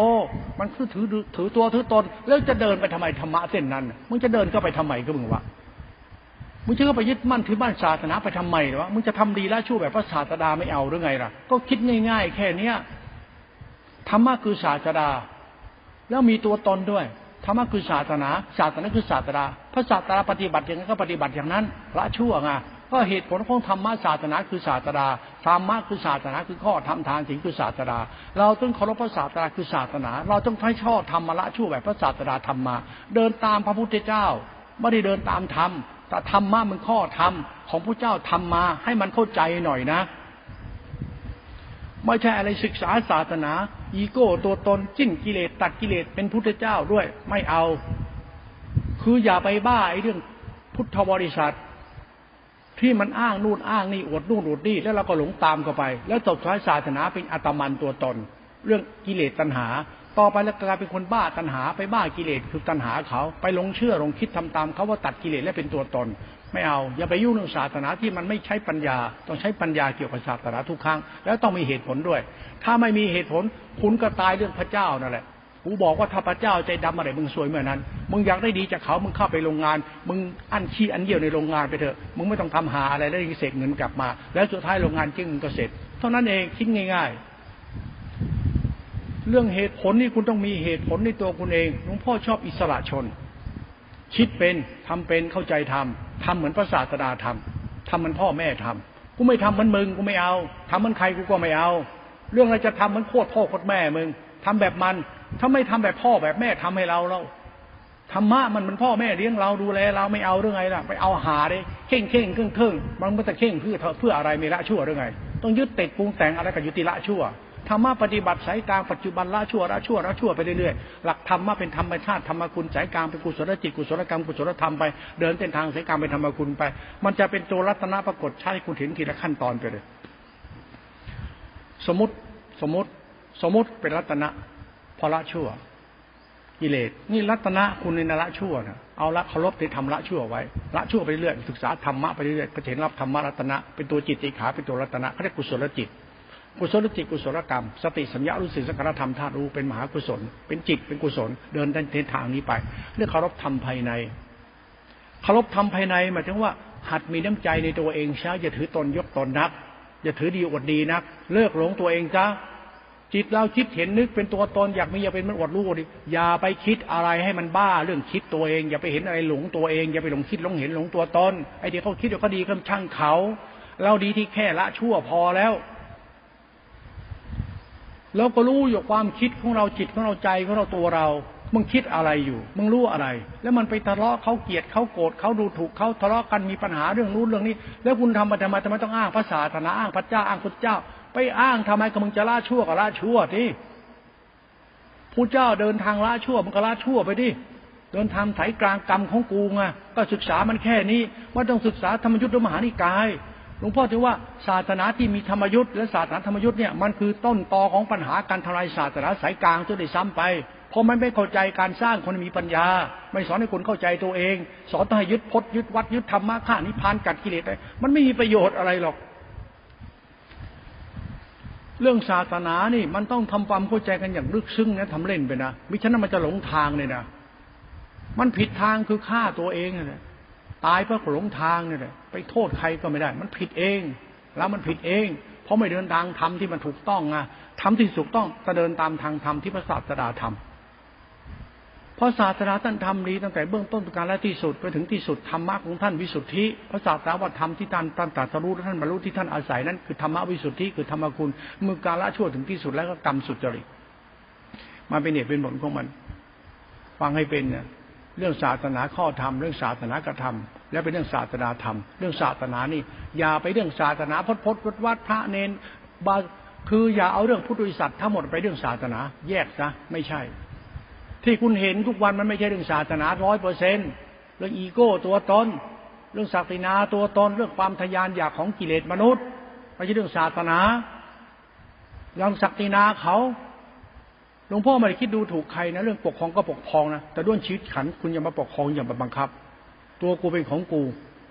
มันคือถือถือตัวถือตน แล้วจะเดินไปทำไมธรรมะเส้นนั้นมึงจะเดินเข้าไปทำไมก็มึงวะมึงจะเข้าไปยึดมั่นถือมั่นศาสนาไปทำไมวะมึงจะทำดีแล้วชั่วแบบพระศาสดาไม่เอาหรือไงล่ะ ก็คิดง่าย ๆ แค่เนี้ยธรรมะคือศาสดา แล้วมีตัวตนด้วยธรรมะคือศาสนา ศาสนาคือศาสนาพระศาสนาปฏิบัติอย่างนั้นก็ปฏิบัติอย่างนั้น ละชั่วไงก็เหตุผลของธรรมะศาสนาคือศาสนาธรรมะคือศาสนาคือข้อทำทานสิ่งคือศาสนาเราต้องเคารพพระศาสนาคือศาสนา เราต้องใช้ชอธรรมละชั่วแบบพระศาสนาทำมา เดินตามพระพุทธเจ้า ไม่ได้เดินตามธรรมแต่ธรรมะมันข้อธรรมของพระเจ้าทำมาให้มันเข้าใจหน่อยนะ ไม่ใช่อะไรศึกษาศาสนา อีโก้ตัวตนจิ้นกิเลสตัดกิเลสเป็นพุทธเจ้าด้วยไม่เอา คืออย่าไปบ้าไอ้เรื่องพุทธบริษัท ที่มันอ้างนู่นอ้างนี่อวดนู่นอวดนี่แล้วเราก็หลงตามเข้าไป แล้วจบท้ายศาสนาเป็นอัตมันตัวตน เรื่องกิเลสตัณหา ต่อไปแล้วกลายเป็นคนบ้าตัณหา ไปบ้ากิเลสคือตัณหาเขาไปหลงเชื่อหลงคิดทำตามเขาว่าตัดกิเลสและเป็นตัวตนไม่เอา อย่าไปยุ่งเรื่องศาสนาที่มันไม่ใช้ปัญญา ต้องใช้ปัญญาเกี่ยวกับศาสนาทุกครั้ง แล้วต้องมีเหตุผลด้วย ถ้าไม่มีเหตุผลคุณก็ตายเรื่องพระเจ้านั่นแหละกูบอกว่าถ้าพระเจ้าใจดำอะไรมึงสวยเมื่อนั้น มึงอยากได้ดีจากเขามึงเข้าไปโรงงาน มึงอันขี้อันเยี่ยวในโรงงานไปเถอะ มึงไม่ต้องทำหาอะไรแล้วยิงเสกเงินกลับมา แล้วสุดท้ายโรงงานจึงก็เสร็จ เท่านั้นเองคิดง่าย ๆ เรื่องเหตุผลนี่คุณต้องมีเหตุผลในตัวคุณเองหลวงพ่อชอบอิสระชน คิดเป็นทำเป็นเข้าใจทำทำเหมือนพระศาสดาทำทำเหมือนพ่อแม่ทำกูไม่ทำเหมือนมึงกูไม่เอาทำเหมือนใครกูก็ไม่เอา เรื่องอะไรจะทำเหมือนโคตรพ่อโคตรแม่มึงทำแบบมันถ้าไม่ทำแบบพ่อแบบแม่ทำให้เราเราธรรมะมันมันพ่อแม่เลี้ยงเราดูแลเราไม่เอาเรื่องไงล่ะไปเอาหาเลยเข่งเข่งเครึ่องเครึ่องมันไม่แต่เข่งเพื่อเพื่ออะไรไม่ละชั่วเรื่องไง ต้องยึดติดปรุงแต่งอะไรกับยุติละชั่ว ธรรมะปฏิบัติสายกลางปัจจุบันละชั่วละชั่วละชั่วไปเรื่อยๆหลักธรรมะเป็นธรรมชาติธรรมคุณสายกลางเป็นกุศลจิตกุศลกรรมกุศลธรรมไปเดินเส้นทางสายกลางเป็นธรรมคุณไป มันจะเป็นตัวรัตนะปรากฏใช้คุณเห็นทีละขั้นตอนไปเลย สมมติสมมติสมมติเป็นรัตนะพอละชั่วกิเลสนี่รัตนะคุณในนละชั่วนะเอาละเคารพในธรรมละชั่วไว้ละชั่วไปเรื่อยศึกษาธรรมะไปเรื่อยก็เห็นรับธรรมะรัตนะเป็นตัวจิตติขาเป็นตัวรัตนะเขาเรียกกุศลจิต กุศลจิตกุศลกรรม สติสัญญารู้สึกสังขารธรรมธาตุรู้เป็นมหากุศล เป็นจิตเป็นกุศล เดินในทางนี้ไปเรื่องเคารพธรรมภายในเคารพธรรมภายในหมายถึงว่า หัดมีน้ำใจในตัวเองช้าอย่าถือตนยกตนนัก อย่าถือดีอวดดีนัก เลิกหลงตัวเองจ้าจิตเราคิดเห็นนึกเป็นตัวตนอยากมีอยากเป็นมันอวดรู้ดิอย่าไปคิดอะไรให้มันบ้าเรื่องคิดตัวเอง อย่าไปเห็นอะไรหลงตัวเองอย่าไปหลงคิดหลงเห็นหลงตัวตนไอ้ที่เขาคิดว่าเขาดีก็ช่างเขา เราดีที่แค่ละชั่วพอแล้ว เราก็รู้อยู่ความคิดของเราจิตของเราใจของเราตัวเรา มึงคิดอะไรอยู่ มึงรู้อะไร แล้วมันไปทะเลาะเขาเกลียดเขาโกรธเขาดูถูกเขาทะเลาะกันมีปัญหาเรื่องนู้นเรื่องนี้ แล้วคุณทำมาทำไมทำไมต้องอ้างภาษาธนาอ้างพระเจ้าอ้างพุทธเจ้า ไปอ้างทำไมก็มึงจะละชั่วกับละชั่วที่ผู้เจ้าเดินทางละชั่วมันก็ละชั่วไปดิเดินทางไถกลางกรรมของกูไงก็ศึกษามันแค่นี้ว่าต้องศึกษาธรรมยุทธมหานิกาย หลวงพ่อถือว่าศาสนาที่มีธรรมยุทธ์และศาสนาธรรมยุทธ์เนี่ยมันคือต้นตอของปัญหาการทลายศาสนาสายกลางจนได้ซ้ำไป เพราะมันไม่เข้าใจการสร้างคนมีปัญญา ไม่สอนให้คนเข้าใจตัวเอง สอนให้ยึดพจน์ยึดวัดยึดธรรมะข้านิพานกัดกิเลสไปมันไม่มีประโยชน์อะไรหรอก เรื่องศาสนานี่มันต้องทำความเข้าใจกันอย่างลึกซึ้งนะทำเล่นไปนะมิฉะนั้นมันจะหลงทางเลยนะมันผิดทางคือฆ่าตัวเองนะ ตายเพราะหลงทางเนี่ยไปโทษใครก็ไม่ได้ มันผิดเอง แล้วมันผิดเอง เพราะไม่เดินทางทำที่มันถูกต้องอะทำที่ถูกต้องจะเดินตามทางธรรมที่พระศาสดาทำเพราะศาสนาท่านทำดีตั้งแต่เบื้องต้นการและที่สุดไปถึงที่สุดธรรมะของท่านวิสุทธิพระศาสนาวัธรรมที่ท่านท่านตรัสรู้และท่านบรรลุที่ท่านอาศัยนั้นคือธรรมะวิสุทธิคือธรรมคุณมือการละชั่วถึงที่สุดแล้วก็กรรมสุจริตมาเป็นเหตุเป็นผลของมัน ฟังให้เป็นเนี่ย เรื่องศาสนาข้อธรรมเรื่องศาสนากระทำและเป็นเรื่องศาสนาธรรม เรื่องศาสนานี่ อย่าไปเรื่องศาสนาพจน์พจน์วัดพระเนนบาคืออย่าเอาเรื่องพุทธวิสัตทั้งหมดไปเรื่องศาสนา แยกนะไม่ใช่ ที่คุณเห็นทุกวันมันไม่ใช่เรื่องศาสนาร้อยเปอร์เซนเรื่องอีโก้ตัวตนเรื่องศักดินาตัวตนเรื่องความทยานอยากของกิเลสมนุษย์ไม่ใช่เรื่องศาสนาเรื่องศักดินาเขา หลวงพ่อไม่ได้คิดดูถูกใครนะเรื่องปกครองก็ปกครองนะแต่ด้วยชีวิตขันคุณอย่ามาปกครองอย่ามาบังคับ ตัวกูเป็นของกู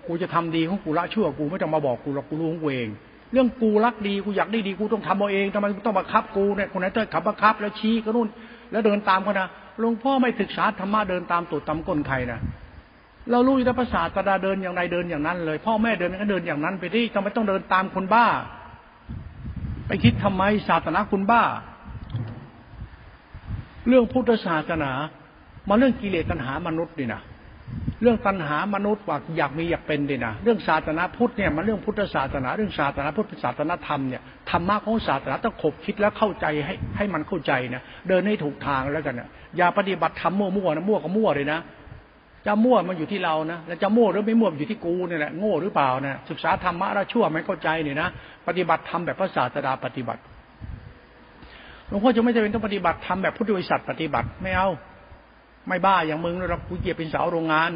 กูจะทำดีของกูละชั่วกูไม่ต้องมาบอกกูหรอกกูรู้ของกูเอง เรื่องกูรักดีกูอยากได้ดีกูต้องทำเอาเองทำไมต้องบังคับกูเนี่ยคนไหนต้องขับบังคับ แล้วชี้ก็นู่น แล้วเดินตามเขานะหลวงพ่อไม่ศึกษาธรรมะเดินตามตูดตามก้นใครนะเรารู้อยู่แล้วภาษาตดาเดินอย่างไรเดินอย่างนั้นเลย พ่อแม่เดินก็เดินอย่างนั้นไปที่ทำไมต้องเดินตามคนบ้า ไปคิดทำไมศาสนาคุณบ้า เรื่องพุทธศาสนามาเรื่องกิเลสตัณหามนุษย์นี่นะเรื่องตัณหามนุษย์ว่าอยากมีอยากเป็นดีนะเรื่องศาสนาพุทธเนี่ยมันเรื่องพุทธศาสนาเรื่องศาสนาพุทธศาสนาธรรมเนี่ยธรรมะของศาสนาต้องขบคิดแล้วเข้าใจให้ให้มันเข้าใจนะเดินให้ถูกทางแล้วกันนะอย่าปฏิบัติธรรมมั่วๆนะมั่วก็มั่วเลยนะจะมั่วมันอยู่ที่เรานะแล้วจะมั่วหรือไม่มั่วอยู่ที่กูเนี่ยแหละโง่หรือเปล่านะศึกษาธรรมะแล้วชั่วไม่เข้าใจเนี่ยนะปฏิบัติธรรมแบบพระศาสดาปฏิบัติ หลวงพ่อจะไม่จะเป็นต้องปฏิบัติทำแบบพุทธบริษัทปฏิบัติไม่เอา ไม่บ้าอย่างมึงเรากูเกียเป็นสาวโรงงาน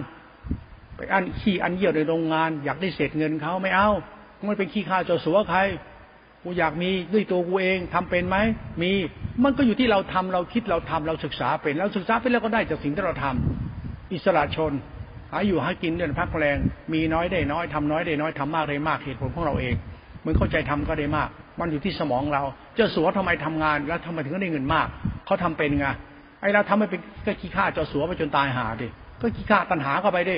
ไปอันขี้อันเยี่ยวในโรงงาน อยากได้เศษเงินเขาไม่เอามันเป็นขี้ข้าเจ้าสัวใครกูอยากมีด้วยตัวกูเองทำเป็นไหมมีมันก็อยู่ที่เราทำเราคิดเราทำเราศึกษาเป็นเราศึกษาเป็นแล้วก็ได้จากสิ่งที่เราทำอิสระชนหาอยู่หากินเดินพักแรงมีน้อยได้น้อยทำน้อยได้น้อยทำมากได้มากเหตุผลของเราเองมึงเข้าใจทำก็ได้มาก มันอยู่ที่สมองเรา เจ้าสัวทำไมทำงานแล้วทำไมถึงได้เงินมาก เขาทำเป็นไง ไอเราทำไม่เป็นก็ขี้ข้าเจ้าสัวไปจนตายหาดิ ก็ขี้ข้าตัณหาเข้าไปดิ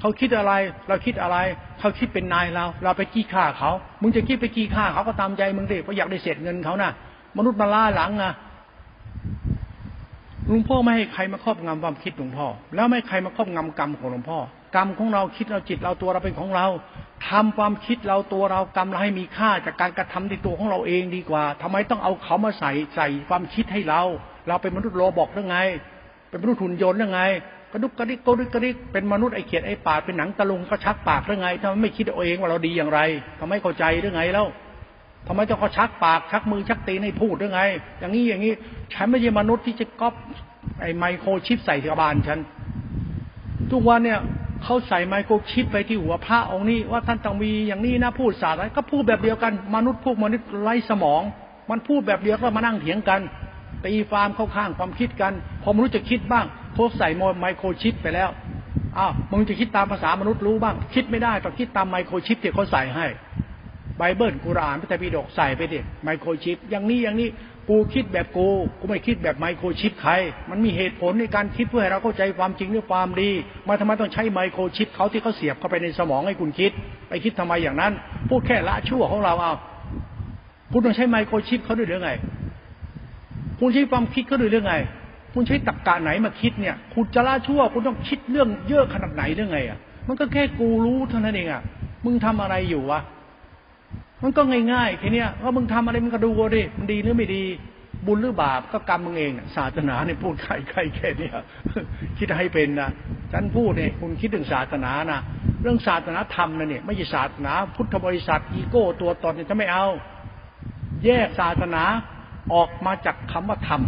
เขาคิดอะไร เราคิดอะไร เขาคิดเป็นนายเรา เราไปขี้ข้าเขา มึงจะคิดไปขี้ข้าเขาก็ตามใจมึงดิ เพราะอยากได้เศษเงินเขานะ่ะ มนุษย์มาล่าหลังนะหลวงพ่อไม่ให้ใครมาครอบงำความคิดหลวงพ่อ แล้วไม่ใครมาครอบงำกรรมของหลวงพ่อ กรรมของเราคิดเราจิตเราตัวเราเป็นของเรา ทำความคิดเราตัวเรากรรมเราให้มีค่าจากการกระทำในตัวของเราเองดีกว่าทำไมต้องเอาเขามาใส่ใส่ความคิดให้เรา เราเป็นมนุษย์โลบอกได้ไง เป็นมนุษย์หุ่นยนต์ได้ไงกระดุกกระดิกกระดุกกระดิกเป็นมนุษย์ไอเขียดไอปากเป็นหนังตะลุงก็ชักปากได้ไงทำไมไม่คิดเอาเองว่าเราดีอย่างไรทำไมเข้าใจได้ไงแล้วทำไมต้องเขาชักปากชักมือชักตีนให้พูดได้ไง อย่างนี้อย่างนี้ ฉันไม่ใช่มนุษย์ที่จะก๊อปไอไมโครชิปใส่ที่บานฉัน ทุกวันเนี่ย เขาใส่ไมโครชิปไปที่หัวพระองค์นี้ ว่าท่านต้องมีอย่างนี้นะพูดศาสตร์อะไรก็พูดแบบเดียวกันมนุษย์พวกมนุษย์ไร้สมอง มันพูดแบบเดียวก็มานั่งเถียงกันตีฟาร์มเข้าข้างความคิดกัน พอมนุษย์จะคิดบ้างพวกใส่ไมโครชิปไปแล้วอ้าวมึงจะคิดตามภาษามนุษย์รู้บ้าง คิดไม่ได้ต้องคิดตามไมโครชิปที่เขาใส่ให้ไบเบิลกุรานพระไตรปิฎกใส่ไปดิไมโครชิป อย่างนี้อย่างนี้ กูคิดแบบกูกูไม่คิดแบบไมโครชิปใคร มันมีเหตุผลในการคิดเพื่อให้เราเข้าใจความจริงหรือความดีมาทำไมต้องใช้ไมโครชิปเขาที่เขาเสียบเข้าไปในสมองให้คุณคิด ไปคิดทำไมอย่างนั้น พูดแค่ละชั่วของเราเอาคุณต้องใช้ไมโครชิปเขาด้วยหรือไง คุณใช้ความคิดเขาด้วยหรือไง คุณใช้ตรรกะไหนมาคิดเนี่ย คุณจะละชั่ว คุณต้องคิดเรื่องเยอะขนาดไหนเรื่องไงอะมันก็แค่กูรู้เท่านั้นเองอะมึงทำอะไรอยู่วะ มันก็ง่ายๆแค่นี้ว่ามึงทำอะไรมึงก็ดูดิมันดีหรือไม่ดี บุญหรือบาปก็กรรมมึงเองศาสนาเนี่ยพูดใครใครแค่นี้คิดให้เป็นนะฉันพูดเนี่ยคุณคิดถึงศาสนานะเรื่องศาสนาธรรมนะเนี่ยไม่ใช่ศาสนา พุทธบริษัทอีโก้ตัวตนเนี่ยจะไม่เอา แยกศาสนาออกมาจากคำว่าธรรม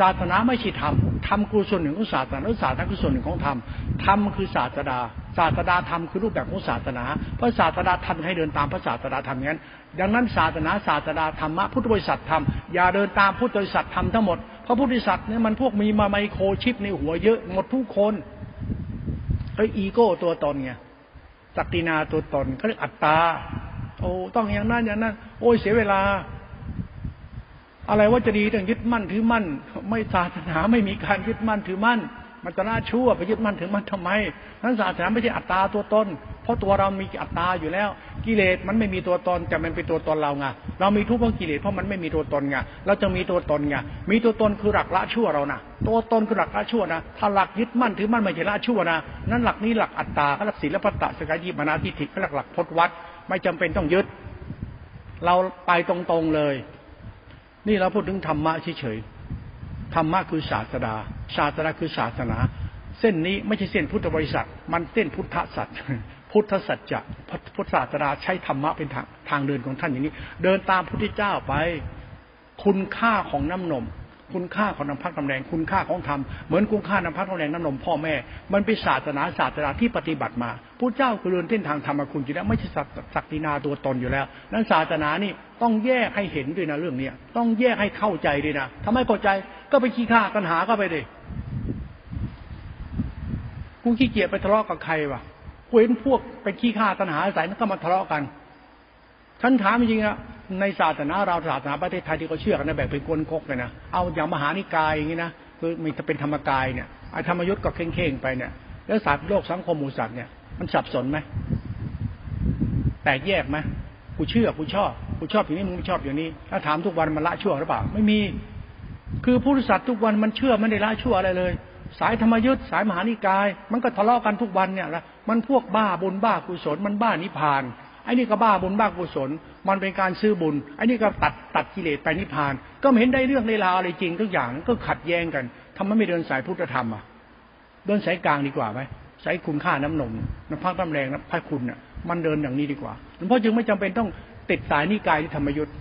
ศาสนาไม่ใช่ธรรมธรรมคือส่วนหนึ่งของศาสนาศาสนาคือส่วนหนึ่งของธรรมธรรมคือศาสดา ศาสดาธรรมคือรูปแบบของศาสนาเพราะศาสดาธรรมให้เดินตามพระศาสดาธรรมงั้น ดังนั้นศาสนาศาสดาธรรมะพุทธบริษัทธรรมอย่าเดินตามพุทธบริษัทธรรมทั้งหมดเพราะพุทธบริษัทเนี่ยมันพวกมีมาไมโครชิปในหัวเยอะหมดทุกคนไอ้อีโก้ตัวตนไงสักตินาตัวตนเขาเรียกอัตตาโอ้ต้องอย่างนั้นอย่างนั้นโอ้ยเสียเวลา อะไรว่าจะดีต้องยึดมั่นถือมั่น ไม่ศาสนาไม่มีการยึดมั่นถือมั่น มันจะน่าชั่วไปยึดมั่นถือมั่นทำไมนั้นศาสนาไม่ใช่อัตตาตัวตน เพราะตัวเรามีอัตตาอยู่แล้ว กิเลสมันไม่มีตัวตนแต่มันเป็นตัวตนเราไงเรามีทุกข์เพราะกิเลสเพราะมันไม่มีตัวตนไงเราจะมีตัวตนไงมีตัวตนคือหลักละชั่วเรานะตัวตนคือหลักละชั่วนะถ้าหลักยึดมั่นถือมั่นไม่ใช่ละชั่วนะนั้นหลักนี้หลักอัตตาหลักศีลพัตตะสกายิมานาทิฏฐิหลักหลักพจนวัดไม่จำเป็นต้องยึด เราไปตรงๆเลย นี่เราพูดถึงธรรมะเฉยๆ ธรรมะคือศาสดา ศาสนาคือศาสนา เส้นนี้ไม่ใช่เส้นพุทธบริษัท มันเส้นพุทธสัจพุทธสัจจะพุทธศาสนาใช้ธรรมะเป็นทางทางเดินของท่านอย่างนี้ เดินตามพุทธเจ้าไป คุณค่าของน้ำนม คุณค่าของน้ำพักน้ำแรง คุณค่าของธรรม เหมือนคุณค่าน้ำพักน้ำแรงน้ำนมพ่อแม่ มันเป็นศาสนาศาสนาที่ปฏิบัติมาผู้เจ้าคือเดินเส้นทางธรรมคุณอยู่แล้วไม่ใช่ศักดินาตัวตนอยู่แล้วนั้นศาสนานี่ต้องแยกให้เห็นด้วยนะเรื่องเนี้ยต้องแยกให้เข้าใจด้วยนะทำไมเข้าใจ ก็ไปขี้ข้าปัญหาก็ไปเลยกูขี้เกียจไปทะเลาะกับใครวะกูเห็นพวกไปขี้ข้าตัณหาใส่นั่นก็มาทะเลาะกันฉันถามจริงๆนะในศาสนาเราศาสนาประเทศไทยที่เขาเชื่อกันนะแบบเป็นกวนคกเลยนะเอาอย่างมหานิกายอย่างนี้นะคือมีจะเป็นธรรมกายเนี่ยไอ้ธรรมยุทธ์ก็เข่งๆไปเนี่ยแล้วศาสตร์โลกสังคมมูสัตว์เนี่ยมันสับสนไหมแตกแยกไหมกูเชื่อกูชอบกูชอบอย่างนี้มึงไม่ชอบอย่างนี้ ถ้าถามทุกวันมันละชั่วหรือเปล่า ไม่มี คือผู้สัตว์ทุกวันมันเชื่อไม่ได้ละชั่วอะไรเลย สายธรรมยุทธ์สายมหานิกาย มันก็ทะเลาะกันทุกวันเนี่ยละมันพวกบ้าบุญบ้ากุศลมันบ้านิพานไอ้นี่ก็บ้าบุญบ้ากุศล มันเป็นการซื้อบุญไอ้นี่ก็ตัดตัดกิเลสไปนิพพาน ก็ไม่เห็นได้เรื่องในราวอะไรจริงทุกอย่างก็ขัดแย้งกันทำไมไม่เดินสายพุทธธรรมอะเดินสายกลางดีกว่าไหมสายคุณค่าน้ำนมน้ำพักน้ำแรงน้ำพักคุณอะมันเดินอย่างนี้ดีกว่าหลวงพ่อจึงไม่จำเป็นต้องติดสายนิกายที่ธรรมยุทธ์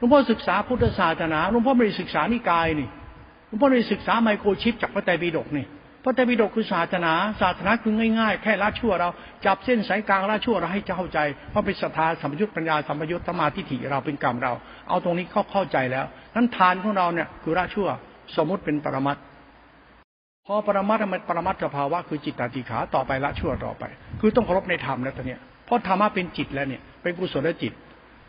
หลวงพ่อศึกษาพุทธศาสนาหลวงพ่อไม่ได้ศึกษานิกายนี่หลวงพ่อไม่ได้ศึกษาไมโครชิปจากพระไตรปิฎกนี่พระไตรปิฎกคือศาสนาศาสนาคือง่ายๆ แค่ละชั่วเราจับเส้นสายกลางละชั่วเราให้เข้าใจ เพราะเป็นศรัทธาสัมยุตปัญญาสัมยุตธรรมาทิฏฐิเราเป็นกรรมเรา เอาตรงนี้เข้าเข้าใจแล้ว นั้นทานของเราเนี่ยคือละชั่วสมมติเป็นปรมัตพอปรมัตมันปรมัตสภาวะคือจิตตติขาต่อไปละชั่วต่อไป คือต้องเคารพในธรรมแล้วตอนนี้เพราะธรรมะเป็นจิตแล้วเนี่ยเป็นกุศลจิต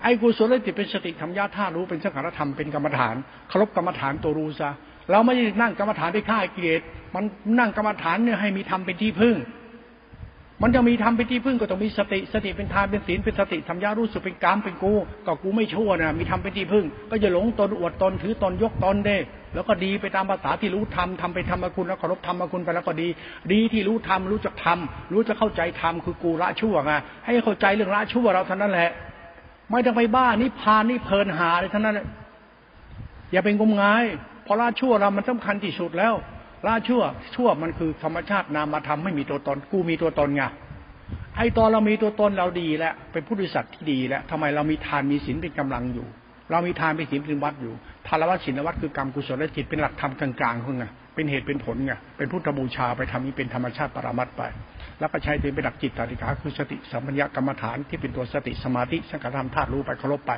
ไอ้กุศลจิตเป็นสติธรรมญาท่ารู้เป็นสังขารธรรมเป็นกรรมฐานเคารพกรรมฐานตัวรู้ซะเราไม่ได้นั่งกรรมฐานไปฆ่ากิเลสมันนั่งกรรมฐานเนี่ยให้มีธรรมเป็นที่พึ่ง มันจะมีธรรมเป็นที่พึ่งก็ต้องมีสติสติเป็นทานเป็นศีลเป็นสติธรรมญารู้สึกเป็นกรรมเป็นกูก็กูไม่ชั่วนะมีธรรมเป็นที่พึ่ง ก็จะหลงตนอวดตนถือตนยกตนเด้แล้วก็ดีไปตามภาษาที่รู้ธรรมทำไปธรรมคุณแล้วเคารพธรรมคุณไปแล้วก็ดี ดีที่รู้ธรรมรู้จักธรรมรู้จะเข้าใจธรรมคือกูละชั่วไงให้เข้าใจเรื่องละชั่วเราเท่านั้นแหละ ไม่ต้องไปบ้านิพานนี่เพลินหาเลยท่านั้นอย่าเป็นงมงายเพอละชั่วเรามันสำคัญที่สุดแล้วละชั่ว ชั่วมันคือธรรมชาตินามธรรมไม่มีตัวตนกูมีตัวตนไงไอตอนเรามีตัวตนเราดีแล้วเป็นผู้ดิสัตว์ที่ดีแล้วทำไมเรามีทานมีศีลเป็นกำลังอยู่ เรามีทานเป็นศีลเป็นวัดอยู่ทานวัดศีลวัดคือกรรมกุศลและจิตเป็นหลักธรรมกลางๆเพื่อไงเป็นเหตุเป็นผลไงเป็นพุทธบูชาไปทำนี้เป็นธรรมชาติปรามัดไป แล้วก็ใช้เป็นหลักจิตตติกาคือสติสัมปัญญกรรมฐานที่เป็นตัวสติสมาธิสังขารธรรมธาตุรู้ไปเคารพไป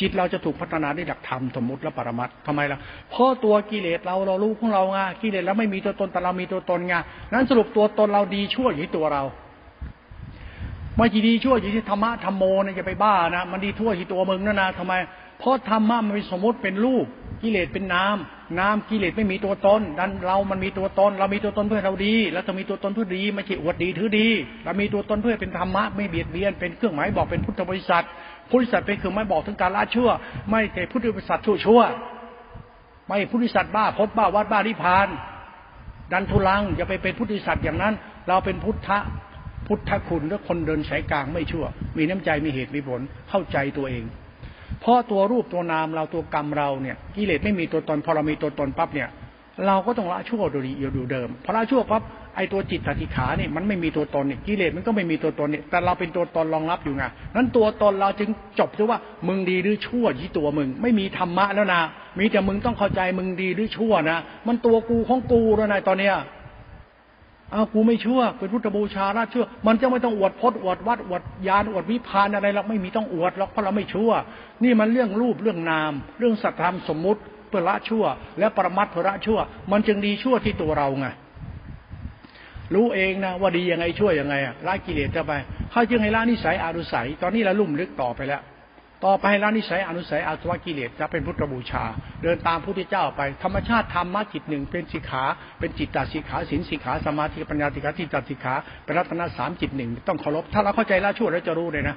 จิตเราจะถูกพัฒนาด้วยหลักธรรมสมมติและปรมัตทำไมล่ะเพราะตัวกิเลสเราเรารู้ของเราไงกิเลสแล้วไม่มีตัวตนแต่เรามีตัวตนไงนั้นสรุปตัวตนเราดีชั่วอยู่ที่ตัวเราไม่ดีชั่วอยู่ที่ธรรมะธรรมโมนะอย่าไปบ้านะมันดีทั่วที่ตัวมึงนั่นนะทำไมเพราะธรรมะมันเป็นสมมติเป็นรูปกิเลสเป็นนาม นามกิเลสไม่มีตัวตนดันเรามันมีตัวตน เรามีตัวตนเพื่อเราดีเราจะมีตัวตนเพื่อดีไม่ใช่อวดดีถือดี เรามีตัวตนเพื่อเป็นธรรมะไม่เบียดเบียนเป็นเครื่องหมายบอกเป็นพุทธบริษัทพุทธบริษัทเป็นเครื่องหมายบอกถึงการละชั่ว ไม่ใช่พุทธบริษัทชั่วชั่วไม่พุทธบริษัทบ้าพดบ้าวัดบ้านิพาน ดันทุลังอย่าไปเป็นพุทธบริษัทอย่างนั้น เราเป็นพุทธพุทธคุณและคนเดินสายกลางไม่ชั่ว มีน้ำใจมีเหตุมีผลเข้าใจตัวเอง เพราะตัวรูปตัวนามเราตัวกรรมเราเนี่ยกิเลสไม่มีตัวตนพอเรามีตัวตนปั๊บเนี่ย เราก็ต้องละชั่วโดยอยู่เดิมพอละชั่วปั๊บไอตัวจิตตติขาเนี่ยมันไม่มีตัวตนเนี่ยกิเลสมันก็ไม่มีตัวตนเนี่ยแต่เราเป็นตัวตนรองรับอยู่ไงนั้นตัวตนเราจึงจบที่ว่ามึงดีหรือชั่วที่ตัวมึง ไม่มีธรรมะแล้วนะมีแต่มึงต้องเข้าใจมึงดีหรือชั่วนะมันตัวกูของกูแล้วนายตอนเนี้ย เอากูไม่เชั่วเป็นพุทธบูชาราชั่วมันจะไม่ต้องอวดพจน์อวดวัดอวดยานอวดวิพานอะไรเราไม่มีต้องอวดหรอกเพราะเราไม่เชั่วนี่มันเรื่องรูปเรื่องนาม เรื่องสัตธรรมสมมุติเพื่อละชั่ว และปรมัตถ์เพื่อละชั่ว มันจึงดีชั่วที่ตัวเราไงรู้เองนะว่าดียังไงชั่วยังไงละกิเลสจะไปเขาจึงให้ละนิสัยอารุสัย ตอนนี้เราลุ่มลึกต่อไปแล้ว ต่อไปแล้วนิสัยอนุสัยอาสวะกิเลสจะเป็นพุทธบูชา เดินตามพุทธเจ้าไป ธรรมชาติธรรมะจิตหนึ่งเป็นสิกขา เป็นจิตตสิกขาสินสิกขาสมาธิปัญญาสิกขาทิฏฐสิกขาเป็นรัตนสามจิตหนึ่งต้องเคารพถ้าเราเข้าใจละชั่วแล้วจะรู้เลยนะ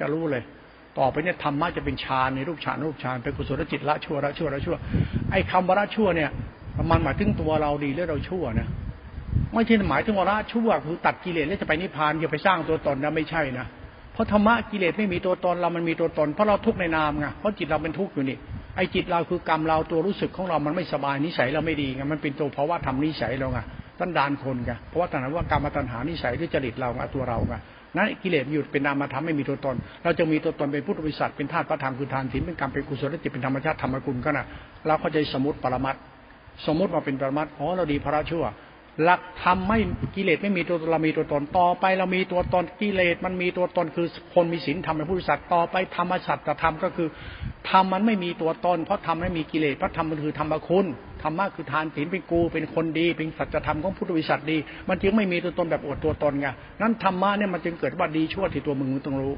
จะรู้เลย ต่อไปเนี่ยธรรมะจะเป็นฌานในรูปฌานรูปฌานเป็นกุศลจิตละชั่วละชั่วละชั่วไอ้คำว่าละชั่วเนี่ยมันหมายถึงตัวเราดีหรือเราชั่วนะไม่ใช่หมายถึงว่าละชั่วคือตัดกิเลสแล้วจะไปนิพพานอย่าไปสร้างตัวตนนะไม่ใช่นะ เพราะธรรมะกิเลสไม่มีตัวตนเรามันมีตัวตน เพราะเราทุกข์ในนามไงเพราะจิตเราเป็นทุกข์อยู่นี่ไอ้จิตเราคือกรรมเราตัวรู้สึกของเรามันไม่สบายนิสัยเราไม่ดีไงมันเป็นตัวเพราะว่าทำนิสัยเราไงตั้นดานคนไงเพราะว่าตัณหาว่ากรรมตัณหานิสัยหรือจริตเราไงตัวเราไงนั้นกิเลสอยู่เป็นนามธรรมไม่มีตัวตน เราจะมีตัวตนเป็นพุทธบริษัทเป็นธาตุพระธรรมคือทานศีลเป็นกรรมเป็นกุศลจิตเป็นธรรมชาติธรรมกุลก็นะเราเข้าใจสมมติปรมัตสมมติมาเป็นปรมัตอ๋อเราดีพระชั่ว หลักธรรมไม่กิเลสไม่มีตัวเรามีตัวตนต่อไป เรามีตัวตนกิเลสมันมีตัวตนคือคนมีศีลธรรมเป็นผู้สัตว์ต่อไปธรรมสัตตธรรมก็คือธรรมมันไม่มีตัวตนเพราะธรรมไม่มีกิเลสเพราะธรรมมันคือธรรมคุณธรรมะคือทานศีลเป็นกูเป็นคนดี เป็นสัจธรรมของพุทธวิสัตดีมันจึงไม่มีตัวตนแบบอดตัวตนไงนั้นธรรมะเนี่ยมันจึงเกิดว่าดีชั่วที่ตัวมึงมึงต้องรู้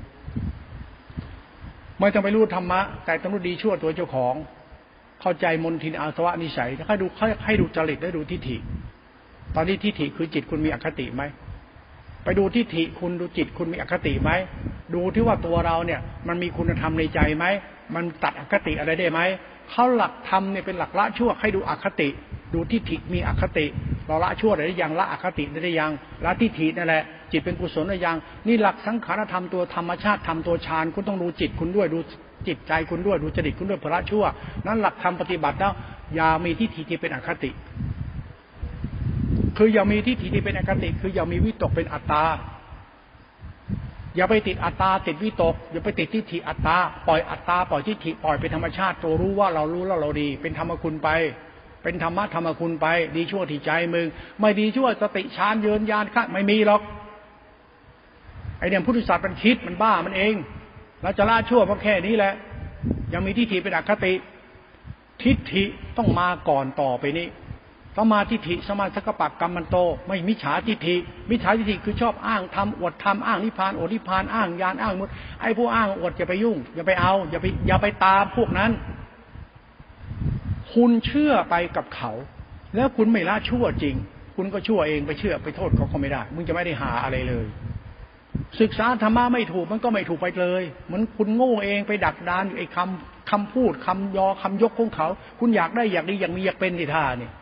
ไม่ต้องไปรู้ธรรมะ แต่ต้องรู้ดีชั่วตัวเจ้าของ เข้าใจมนทินอาสวะนิสัยให้ดูให้ดูจริตได้ดูทิฏฐิ ตอนนี้ทิฏฐิคือจิตคุณมีอคติไหมไปดูทิฏฐิคุณดูจิตคุณมีอคติไหมดูที่ว่าตัวเราเนี่ย มันมีคุณธรรมในใจไหมมันตัดอคติอะไรได้ไหมเขาหลักธรรมเนี่ยเป็นหลักละชั่วให้ดูอคติ ดูทิฏฐิมีอคติ เราละชั่วได้ยังละอคติได้ยังละทิฏฐินั่นแหละจิตเป็นกุศลได้ยังนี่หลักสังขารธรรมตัวธรรมชาติธรรมตัวฌานคุณต้องดูจิตคุณด้วยดูจิตใจคุณด้วยดูจริตคุณด้วยพระชั่ว นั้นหลักธรรมปฏิบัติแล้วอย่ามีทิฏฐิที่เป็นอคติ คืออย่ามีทิฏฐิที่เป็นอคติ คืออย่ามีวิตกเป็นอัตตา อย่าไปติดอัตตาติดวิตก อย่าไปติดทิฏฐิอัตตาปล่อยอัตตาปล่อยทิฏฐิปล่อยเป็นธรรมชาติตัวรู้ว่าเรารู้แล้วเราดี เป็นธรรมคุณไป เป็นธรรมะธรรมคุณไป ดีชั่วที่ใจมึง ไม่ดีชั่วสติชานเยินยานข้าไม่มีหรอกไอเนี่ยพุทธศาสตร์มันคิดมันบ้ามันเองเราจะละชั่วเพราะแค่นี้แหละ ยังมีทิฏฐิเป็นอคติ ทิฏฐิต้องมาก่อนต่อไปนี้ สมาธิฐิสมาสกปักกรรมมันโต ไม่มิจฉาทิฏฐิมิจฉาทิฏฐิคือชอบอ้างทำอวดทำอ้างนิพานอวดนิพานอ้างยานอ้างมุดไอ้พวกอ้างอวดอย่าไปยุ่ง อย่าไปเอาอย่าไปอย่าไปตามพวกนั้น คุณเชื่อไปกับเขา แล้วคุณไม่ละชั่วจริง คุณก็ชั่วเองไปเชื่อไปโทษเขาก็ไม่ได้ มึงจะไม่ได้หาอะไรเลย ศึกษาธรรมะไม่ถูกมันก็ไม่ถูกไปเลยเหมือนคุณโง่เองไปดักดานไอ้คำคำพูดคำยอคำยกของเขา คุณอยากได้อยากดีอยากมีอยากเป็นที่ท่านี่ย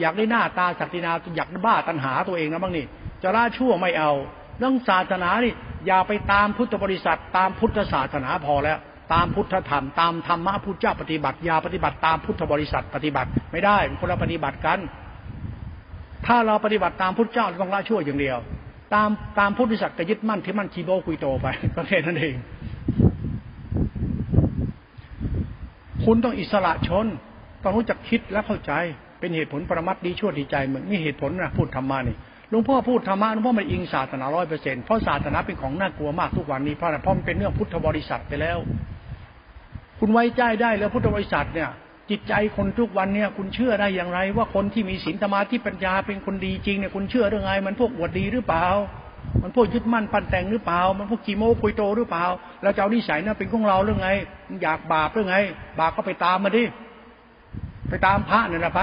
อยากได้หน้าตาศักดินาอยากบ้าตัณหาตัวเองนะบ้างนี่จะละชั่วไม่เอา เรื่องศาสนานี่อย่าไปตามพุทธบริษัท ตามพุทธศาสนาพอแล้ว ตามพุทธธรรม ตามธรรมะพุทธเจ้าปฏิบัติอย่าปฏิบัติตามพุทธบริษัทปฏิบัติไม่ได้คนละปฏิบัติกัน ถ้าเราปฏิบัติตามพุทธเจ้าเราต้องละชั่วอย่างเดียว ตามตามพุทธบริษัทก็ยึดมั่นที่มั่นคีโบคุยโตไปก็แค่นั้นเอง คุณต้องอิสระชนต้องรู้จักคิดและเข้าใจ เป็นเหตุผลประมัดดีชั่วดีใจมือนนี่เหตุผลนะพูดธรรมานี่หลวงพ่อพูดธรรมะหลวงพ่อไม่อิงศาสนาร้อยเปอร์เซ็นต์เพราะศาสนาเป็นของน่ากลัวมากทุกวันนี้เพราะอะไรเพราะมันเป็นเรื่องพุทธบริษัทไปแล้ว คุณไว้ใจได้แล้วพุทธบริษัทเนี่ย จิตใจคนทุกวันเนี่ย คุณเชื่อได้อย่างไร ว่าคนที่มีศีลธรรมะที่ปัญญาเป็นคนดีจริงเนี่ยคุณเชื่อเรื่องไงมันพวกอวดดีหรือเปล่า มันพวกยึดมั่นปั้นแต่งหรือเปล่า มันพวกกีโมคุยโตหรือเปล่าแล้วเจ้านิสัยนั้นเป็นของเราเรื่องไงอยากบาปเรื่องไง บาปก็ไปตามมาดิ ไปตามพระเนี่ยนะไป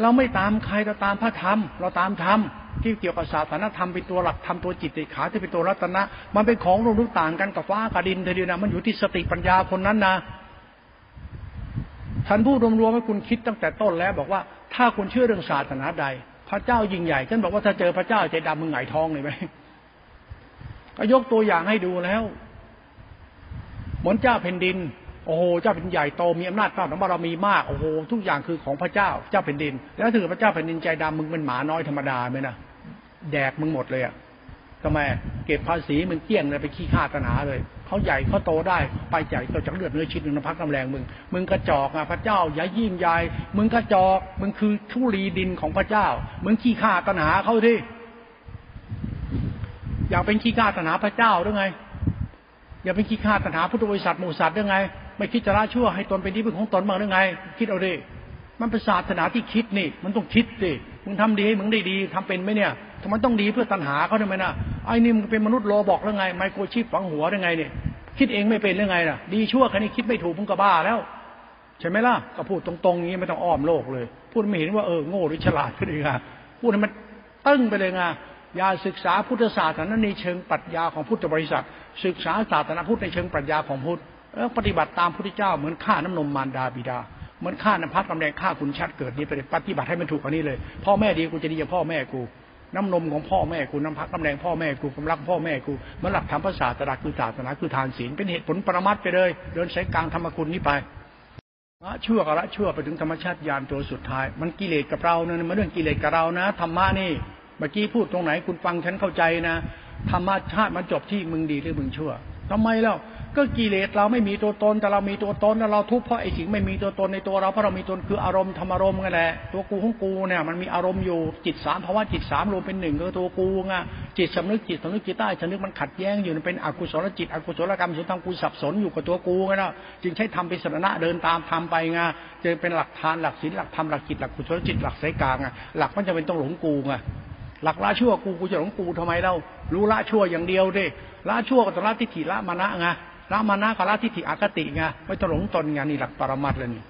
เราไม่ตามใครเราตามพระธรรม เราตามธรรมที่เกี่ยวกับศาสนธรรมเป็นตัวหลักธรรมตัวจิตติขาที่เป็นตัวรัตนะ มันเป็นของรงรุต่างกันกับฟ้ากับดินเทีเดียวนะมันอยู่ที่สติปัญญาคนนั้นนะฉันพูดรวมๆให้คุณคิดตั้งแต่ต้นแล้วบอกว่าถ้าคุณเชื่อเรื่องศาสนาใด พระเจ้ายิ่งใหญ่ฉันบอกว่าถ้าเจอพระเจ้าใจดำมึงหงายท้องเลยไหมก็ยกตัวอย่างให้ดูแล้วเหมือนเจ้าแผ่นดิน โอ้โหเจ้าเป็นใหญ่โตมีอำนาจต้านบารมีมากโอ้โหทุกอย่างคือของพระเจ้าเจ้าแผ่นดิน แล้วถือพระเจ้าแผ่นดินใจดำมึงเป็นหมาน้อยธรรมดาไหมนะแดกมึงหมดเลยอะทำไมเก็บภาษีมึงเกี้ยงเลยไปขี้ข้าตนาเลยเขาใหญ่เขาโตได้ไปใหญ่ก็จากเลือดเนื้อชิ้นหนึ่งน้ำพักน้ำแรงมึง มึงกระจอกอะพระเจ้าใหญ่ยิ่งใหญ่มึงกระจอกมึงคือทุลีดินของพระเจ้า มึงขี้ข้าตนาเขาที่อยากเป็นขี้ข้าตนาพระเจ้าหรือไง อย่าเป็นขี้ข้าตนาพุทธบริษัทหมู่สัตว์หรือไง ไม่คิดจะละชั่วให้ตนเป็นที่พึ่งของตนบ้างหรือไง คิดเอาดิมันเป็นศาสนาที่คิดนี่ มันต้องคิดดิมึงทำดีให้มึงได้ดีทำเป็นไหมเนี่ยทำไมต้องดีเพื่อตัณหาเขาทำไมนะไอ้นี่มึงเป็นมนุษย์โลบอกแล้วไง ไมโครชิปฝังหัวได้ไงเนี่ยคิดเองไม่เป็นหรือไงล่ะ ดีชั่วแค่นี้คิดไม่ถูกมึงก็บ้าแล้วใช่ไหมล่ะก็พูดตรงๆอย่างนี้ไม่ต้องอ้อมโลกเลย พูดไม่เห็นว่าเออโง่หรือฉลาดก็ดีไงพูดให้มันตึ้งไปเลยไงอย่าศึกษาพุทธศาสตร์นั้นในเชิงปรัชญาของพุทธบริษัท ศึกษาศาสนาพุทธในเชิงปรัชญาของพุทธ แล้วปฏิบัติตามพระพุทธเจ้าเหมือนฆ่าน้ำนมมารดาบิดาเหมือนฆ่าน้ำพัดกำแดงฆ่าคุณชัดเกิดนี้ไปปฏิบัติให้มันถูกกว่านี้เลย พ่อแม่ดีกูจะดีกับพ่อแม่กูน้ำนมของพ่อแม่กูน้ำพักน้ำแรงพ่อแม่กูกำลังพ่อแม่กูมันหลักธรรมภาษาตราคือศาสนาคือทานศีลเป็นเหตุผลปรมัตไปเลย เดินสายกลางธรรมคุณนี้ไปละชั่วกับละชั่วไปถึงธรรมชาติญาณตัวสุดท้าย มันกิเลสกับเราเนี่ยมันเรื่องกิเลสกับเรานะธรรมะนี่เมื่อกี้พูดตรงไหนคุณฟังฉันเข้าใจนะธรรมชาติมันจบที่มึงดีหรือมึงชั่วทำไมแล้ว ก็กิเลสเราไม่มีตัวตนแต่เรามีตัวตนแล้วเราทุกข์เพราะไอ้สิ่งไม่มีตัวตนในตัวเราเพราะเรามีตนคืออารมณ์ธรรมอารมณ์กันแหละตัวกูของกูเนี่ยมันมีอารมณ์อยู่จิตสามภาวะจิตสามรวมเป็นหนึ่งก็ตัวกูไงจิตสำนึกจิตสำนึกจิตใต้สำนึกมันขัดแย้งอยู่เป็นอกุศลจิตอกุศลกรรมสุนทางกูสับสนอยู่กับตัวกูไงนะจึงใช้ทำเป็นสถานะเดินตามทำไปไงจะเป็นหลักทานหลักศีลหลักธรรมหลักจิตหลักกุศลจิตหลักสายกลางไงหลักมันจะเป็นต้องหลงกูไงหลักละชั่วกูกูจะหลงกูทำไมเล่ารู้ละชั่วอย่างเดียวดิละชั่วก็ต้องละทิฏฐิละมานะไง ละมานะกับละทิฏฐิอคติไงไม่ตหลงตนไงนี่หลักปรมัตเลยนี่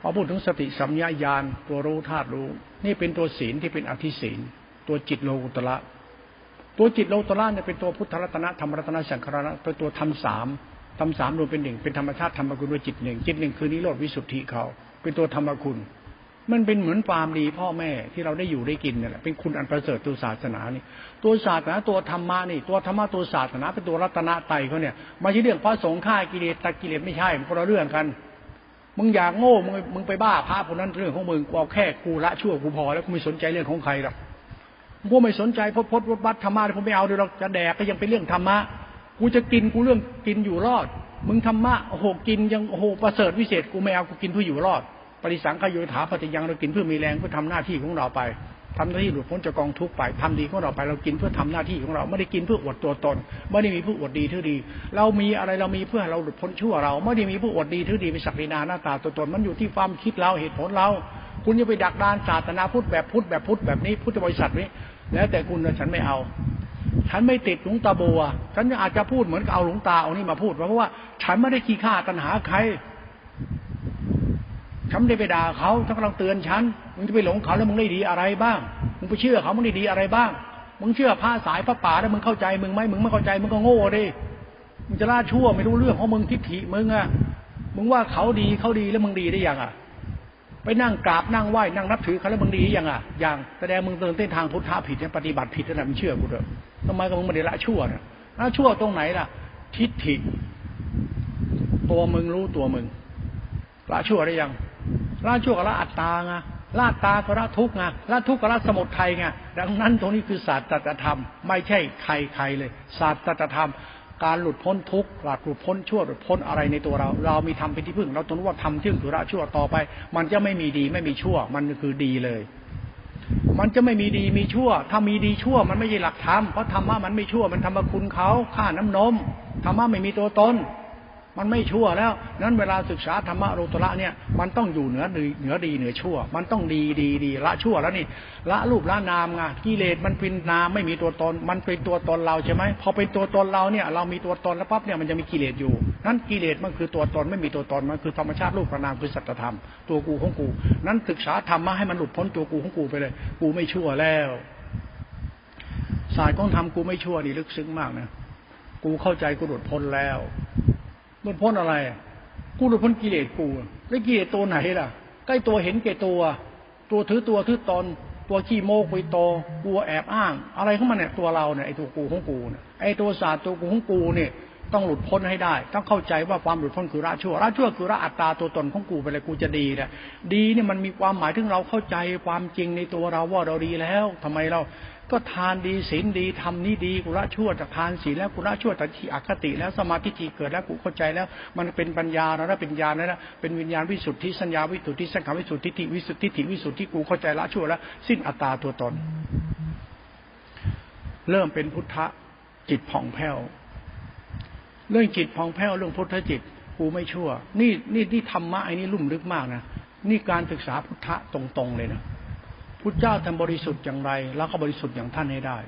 พอพูดถึงสติสัมยาญาณตัวรู้ธาตุรู้ นี่เป็นตัวศีลที่เป็นอธิศีล ตัวจิตโลกุตละ ตัวจิตโลกุตละเนี่ยเป็นตัวพุทธรัตนะธรรมรัตนะสังขารนะเป็นตัวธรรมสามธรรมสามรวมเป็นหนึ่งเป็นธรรมชาติธรรมกุลด้วยจิตหนึ่งจิตหนึ่งคือนิโรธวิสุทธิเขา เป็นตัวธรรมคุณ มันเป็นเหมือนความดีพ่อแม่ที่เราได้อยู่ได้กินนี่แหละเป็นคุณอันประเสริฐตัวศาสนานี่ตัวศาสนาตัวธรรมะนี่ ตัวธรรมะตัวศาสนาเป็นตัวรัตนไตเขาเนี่ยไม่ใช่เรื่องพระสงฆ์ฆ่ากิเลสตะกิเลสไม่ใช่มันคนละเรื่องกัน มึงอยากโง่มึงมึงไปบ้าพระคนนั้นเรื่องของมึงกูเอาแค่กูละชั่วกูพอแล้วกูไม่สนใจเรื่องของใครหรอกกูไม่สนใจพดพดวัดวัดธรรมะผมไม่เอาเด้วยหรอกจะแดกก็ยังเป็นเรื่องธรรมะกูจะกินกูเรื่องกินอยู่รอด มึงธรรมะโอ้โหกินยังโอ้โหประเสริฐวิเศษกูไม่เอากูกินเพื่ออยู่รอด ปริสังขโยถาปฏิยังเรากินเพื่อมีแรงเพื่อทำหน้าที่ของเราไปทำหน้าที่หลุดพ้นจากกองทุกข์ไปทำดีของเราไปเรากินเพื่อทำหน้าที่ของเราไม่ได้กินเพื่ออวดตัวตน ไม่ได้มีเพื่ออวดดีทื่อดี เรามีอะไรเรามีเพื่อเราหลุดพ้นชั่วเรา ไม่ได้มีเพื่ออวดดีทื่อดีเป็นศักดินาหน้าตาตัวตนมันอยู่ที่ความคิดเราเหตุผลเรา คุณจะไปดักดานศาสนาพุทธแบบพุทธแบบพุทธแบบนี้พุทธบริษัทนี้ แล้วแต่คุณนะฉันไม่เอา ฉันไม่ติดหลวงตาบัว ฉันอาจจะพูดเหมือนกับเอาหลวงตาเอานี่มาพูดเพราะว่า ฉันไม่ได้ขี้ข้าตัณหาใคร ฉันไม่ได้ไปด่าเขาฉันกำลังเตือนฉัน มึงจะไปหลงเขาแล้วมึงได้ดีอะไรบ้าง มึงไปเชื่อเขามึงได้ดีอะไรบ้าง มึงเชื่อพระสายพระป่าแล้วมึงเข้าใจมึงไหมมึงไม่เข้าใจมึงก็โง่ดิ มึงจะล่าชั่วไม่รู้เรื่องของมึงทิฏฐิมึงอะมึงว่าเขาดีเขาดีแล้วมึงดีได้ยังอะไปนั่งกราบนั่งไหว้นั่งนับถือเขาแล้วมึงดียังอะ ยังแสดงมึงเดินเส้นทางพุทธะผิดเนี่ยปฏิบัติผิดนะมึงเชื่อกูเถอะทำไมก็มึงไม่ได้ละชั่วนะละชั่วตรงไหนล่ะ ทิฏฐิ ตัวมึงรู้ตัวมึงละชั่วได้ยัง ละชั่วกับละอัตตาไงละตาก็ละทุกไงละทุกก็ละสมุทัยไงดังนั้นตรงนี้คือศาสตร์ธรรม ไม่ใช่ใครใครเลย ศาสตร์ธรรม การหลุดพ้นทุกข์หลุดพ้นชั่วหลุดพ้นอะไรในตัวเรา เรามีธรรมเป็นที่พึ่ง เราต้องรู้ว่าธรรมที่คือละชั่วต่อไป มันจะไม่มีดีไม่มีชั่ว มันคือดีเลย มันจะไม่มีดีมีชั่ว ถ้ามีดีชั่วมันไม่ใช่หลักธรรมเพราะธรรมะมันไม่ชั่วมันธรรมคุณเขาค่าน้ำนมธรรมะไม่มีตัวตน มันไม่ชั่วแล้วนั้นเวลาศึกษาธรรมะโลตระเนี่ยมันต้องอยู่เหนือดีเหนือดีเหนือชั่ว มันต้องดีดีดีละชั่วแล้วนี่ละรูปละนามไงกิเลสมันเป็นนามไม่มีตัวตน มันเป็นตัวตนเราใช่ไหมพอเป็นตัวตนเราเนี่ยเรามีตัวตนแล้วปั๊บเนี่ยมันจะมีกิเลสอยู่นั้นกิเลสมันคือตัวตนไม่มีตัวตนมันคือธรรมชาติรูปนามคือสัจธรรมตัวกูของกู นั้นศึกษาธรรมะให้มันหลุดพ้นตัวกูของกูไปเลย กูไม่ชั่วแล้วศาสตร์ของธรรมกูไม่ชั่วนี่ลึกซึ้งมากนะกูเข้าใจกูหลุดพ้นแล้ว หลุดพ้นอะไรกูหลุดพ้นกิเลสกูแล้วกิเลสตัวไหนล่ะใกล้ตัวเห็นแก่ตัว ตัวถือตัวถือตนตัวขี้โมกุยโตกลัวแอบอ้าง อะไรของมันเนี่ยตัวเราเนี่ยไอ้ตัวกูของกูเนี่ยไอ้ตัวศาสตร์ตัวกูของกูเนี่ยต้องหลุดพ้นให้ได้ ต้องเข้าใจว่าความหลุดพ้นคือละชั่วละชั่วคือละอัตตาตัวตนของกูไปเลยกูจะดีนะดีเนี่ยมันมีความหมายถึงเราเข้าใจความจริงในตัวเราว่าเราดีแล้วทำไมเรา ก็ทานดีศีลดีทำนี้ดีกุละชั่วจากทานศีลแล้วกุละชั่วจากที่อคติ แล้วสมาธิที่เกิดแล้วกูเข้าใจแล้ว มันเป็นปัญญาแล้วนะเป็นญาณแล้วนะเป็นวิญญาณวิสุทธิสัญญาวิสุทธิสังขารวิสุทธิทิฏฐิวิสุทธิทิฏฐิวิสุทธิกูเข้าใจละชั่วแล้วสิ้นอัตตาตัวตน เริ่มเป็นพุทธะจิตผ่องแผ้วเรื่องจิตผ่องแผ้วเรื่องพุทธจิตกูไม่ชั่ว นี่นี่นี่ธรรมะไอ้นี่ลุ่มลึกมากนะนี่การศึกษาพุทธะตรงๆเลยนะ พุทธเจ้าท่านบริสุทธิ์อย่างไร แล้วก็บริสุทธิ์อย่างท่านให้ได้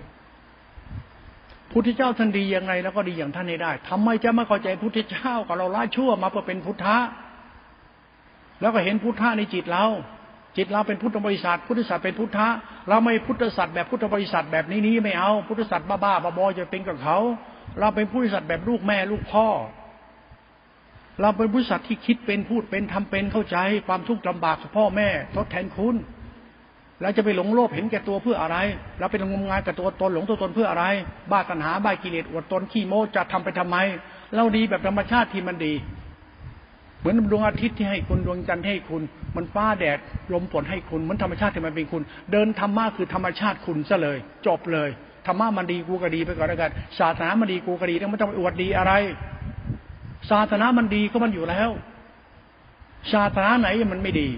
พุทธเจ้าท่านดีอย่างไรแล้วก็ดีอย่างท่านให้ได้ทำไมจะไม่เข้าใจพุทธเจ้ากับเราละชั่วมาเพื่อเป็นพุทธะแล้วก็เห็นพุทธะในจิตเรา จิตเราเป็นพุทธบริษัท พุทธศาสตร์เป็นพุทธะเราไม่พุทธศาสตร์แบบพุทธบริษัทแบบนี้นี้ไม่เอาพุทธศาสตร์บ้าๆบอๆจะเป็นกับเขา เราเป็นพุทธศาสตร์แบบลูกแม่ลูกพ่อ เราเป็นพุทธศาสตร์ที่คิดเป็นพูดเป็นทำเป็นเข้าใจ ความทุกข์ลำบากของพ่อแม่ ทดแทนคุณ เราจะไปหลงโลภเห็นแก่ตัวเพื่ออะไร เราไปงมงายกับตัวตนหลงตัวตนเพื่ออะไร บ้าตัณหาบ้ากิเลสอวดตนขี้โม้จะทำไปทำไม เราดีแบบธรรมชาติที่มันดี เหมือนดวงอาทิตย์ที่ให้คุณดวงจันทร์ให้คุณ มันฟ้าแดดลมฝนให้คุณเหมือนธรรมชาติที่มันเป็นคุณ เดินธรรมะคือธรรมชาติคุณซะเลย จบเลยธรรมะมันดีกูก็ดีไปก่อนแล้วกันศาสนามันดีกูก็ดีแล้วไม่ต้องไปอวดดีอะไร ศาสนามันดีก็มันอยู่แล้วศาสนาไหนมันไม่ดี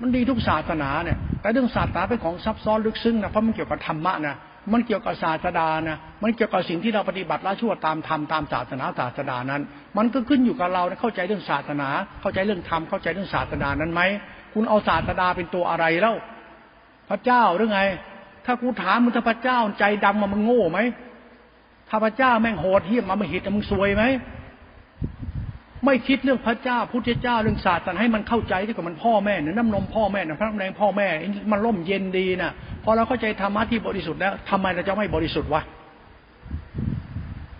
มันดีทุกศาสนาเนี่ยแต่เรื่องศาสนาเป็นของซับซ้อนลึกซึ้งนะเพราะมันเกี่ยวกับธรรมะนะมันเกี่ยวกับศาสดานะมันเกี่ยวกับสิ่งที่เราปฏิบัติละชั่วตามธรรมตามศาสนาศาสดานั้น มันก็ขึ้นอยู่กับเราเข้าใจเรื่องศาสนา เข้าใจเรื่องธรรมเข้าใจเรื่องศาสนานั้นไหมคุณเอาศาสดาเป็นตัวอะไรแล้วพระเจ้าหรือไง ถ้ากูถามมึงถ้าพระเจ้าใจดำมามึงโง่ไหมถ้าพระเจ้าแม่งโหดเหี้ยมมาม่หิตมึงซวยไหม ไม่คิดเรื่องพระเจ้าพุทธเจ้าเรื่องศาสตร์ให้มันเข้าใจที่กับมันพ่อแม่เนี่ยน้ำนมพ่อแม่เนี่ยพระแรงพ่อแม่ มันร่มเย็นดีนะพอเราเข้าใจธรรมะที่บริสุทธิ์แล้วทำไมเราจะไม่บริสุทธิ์วะ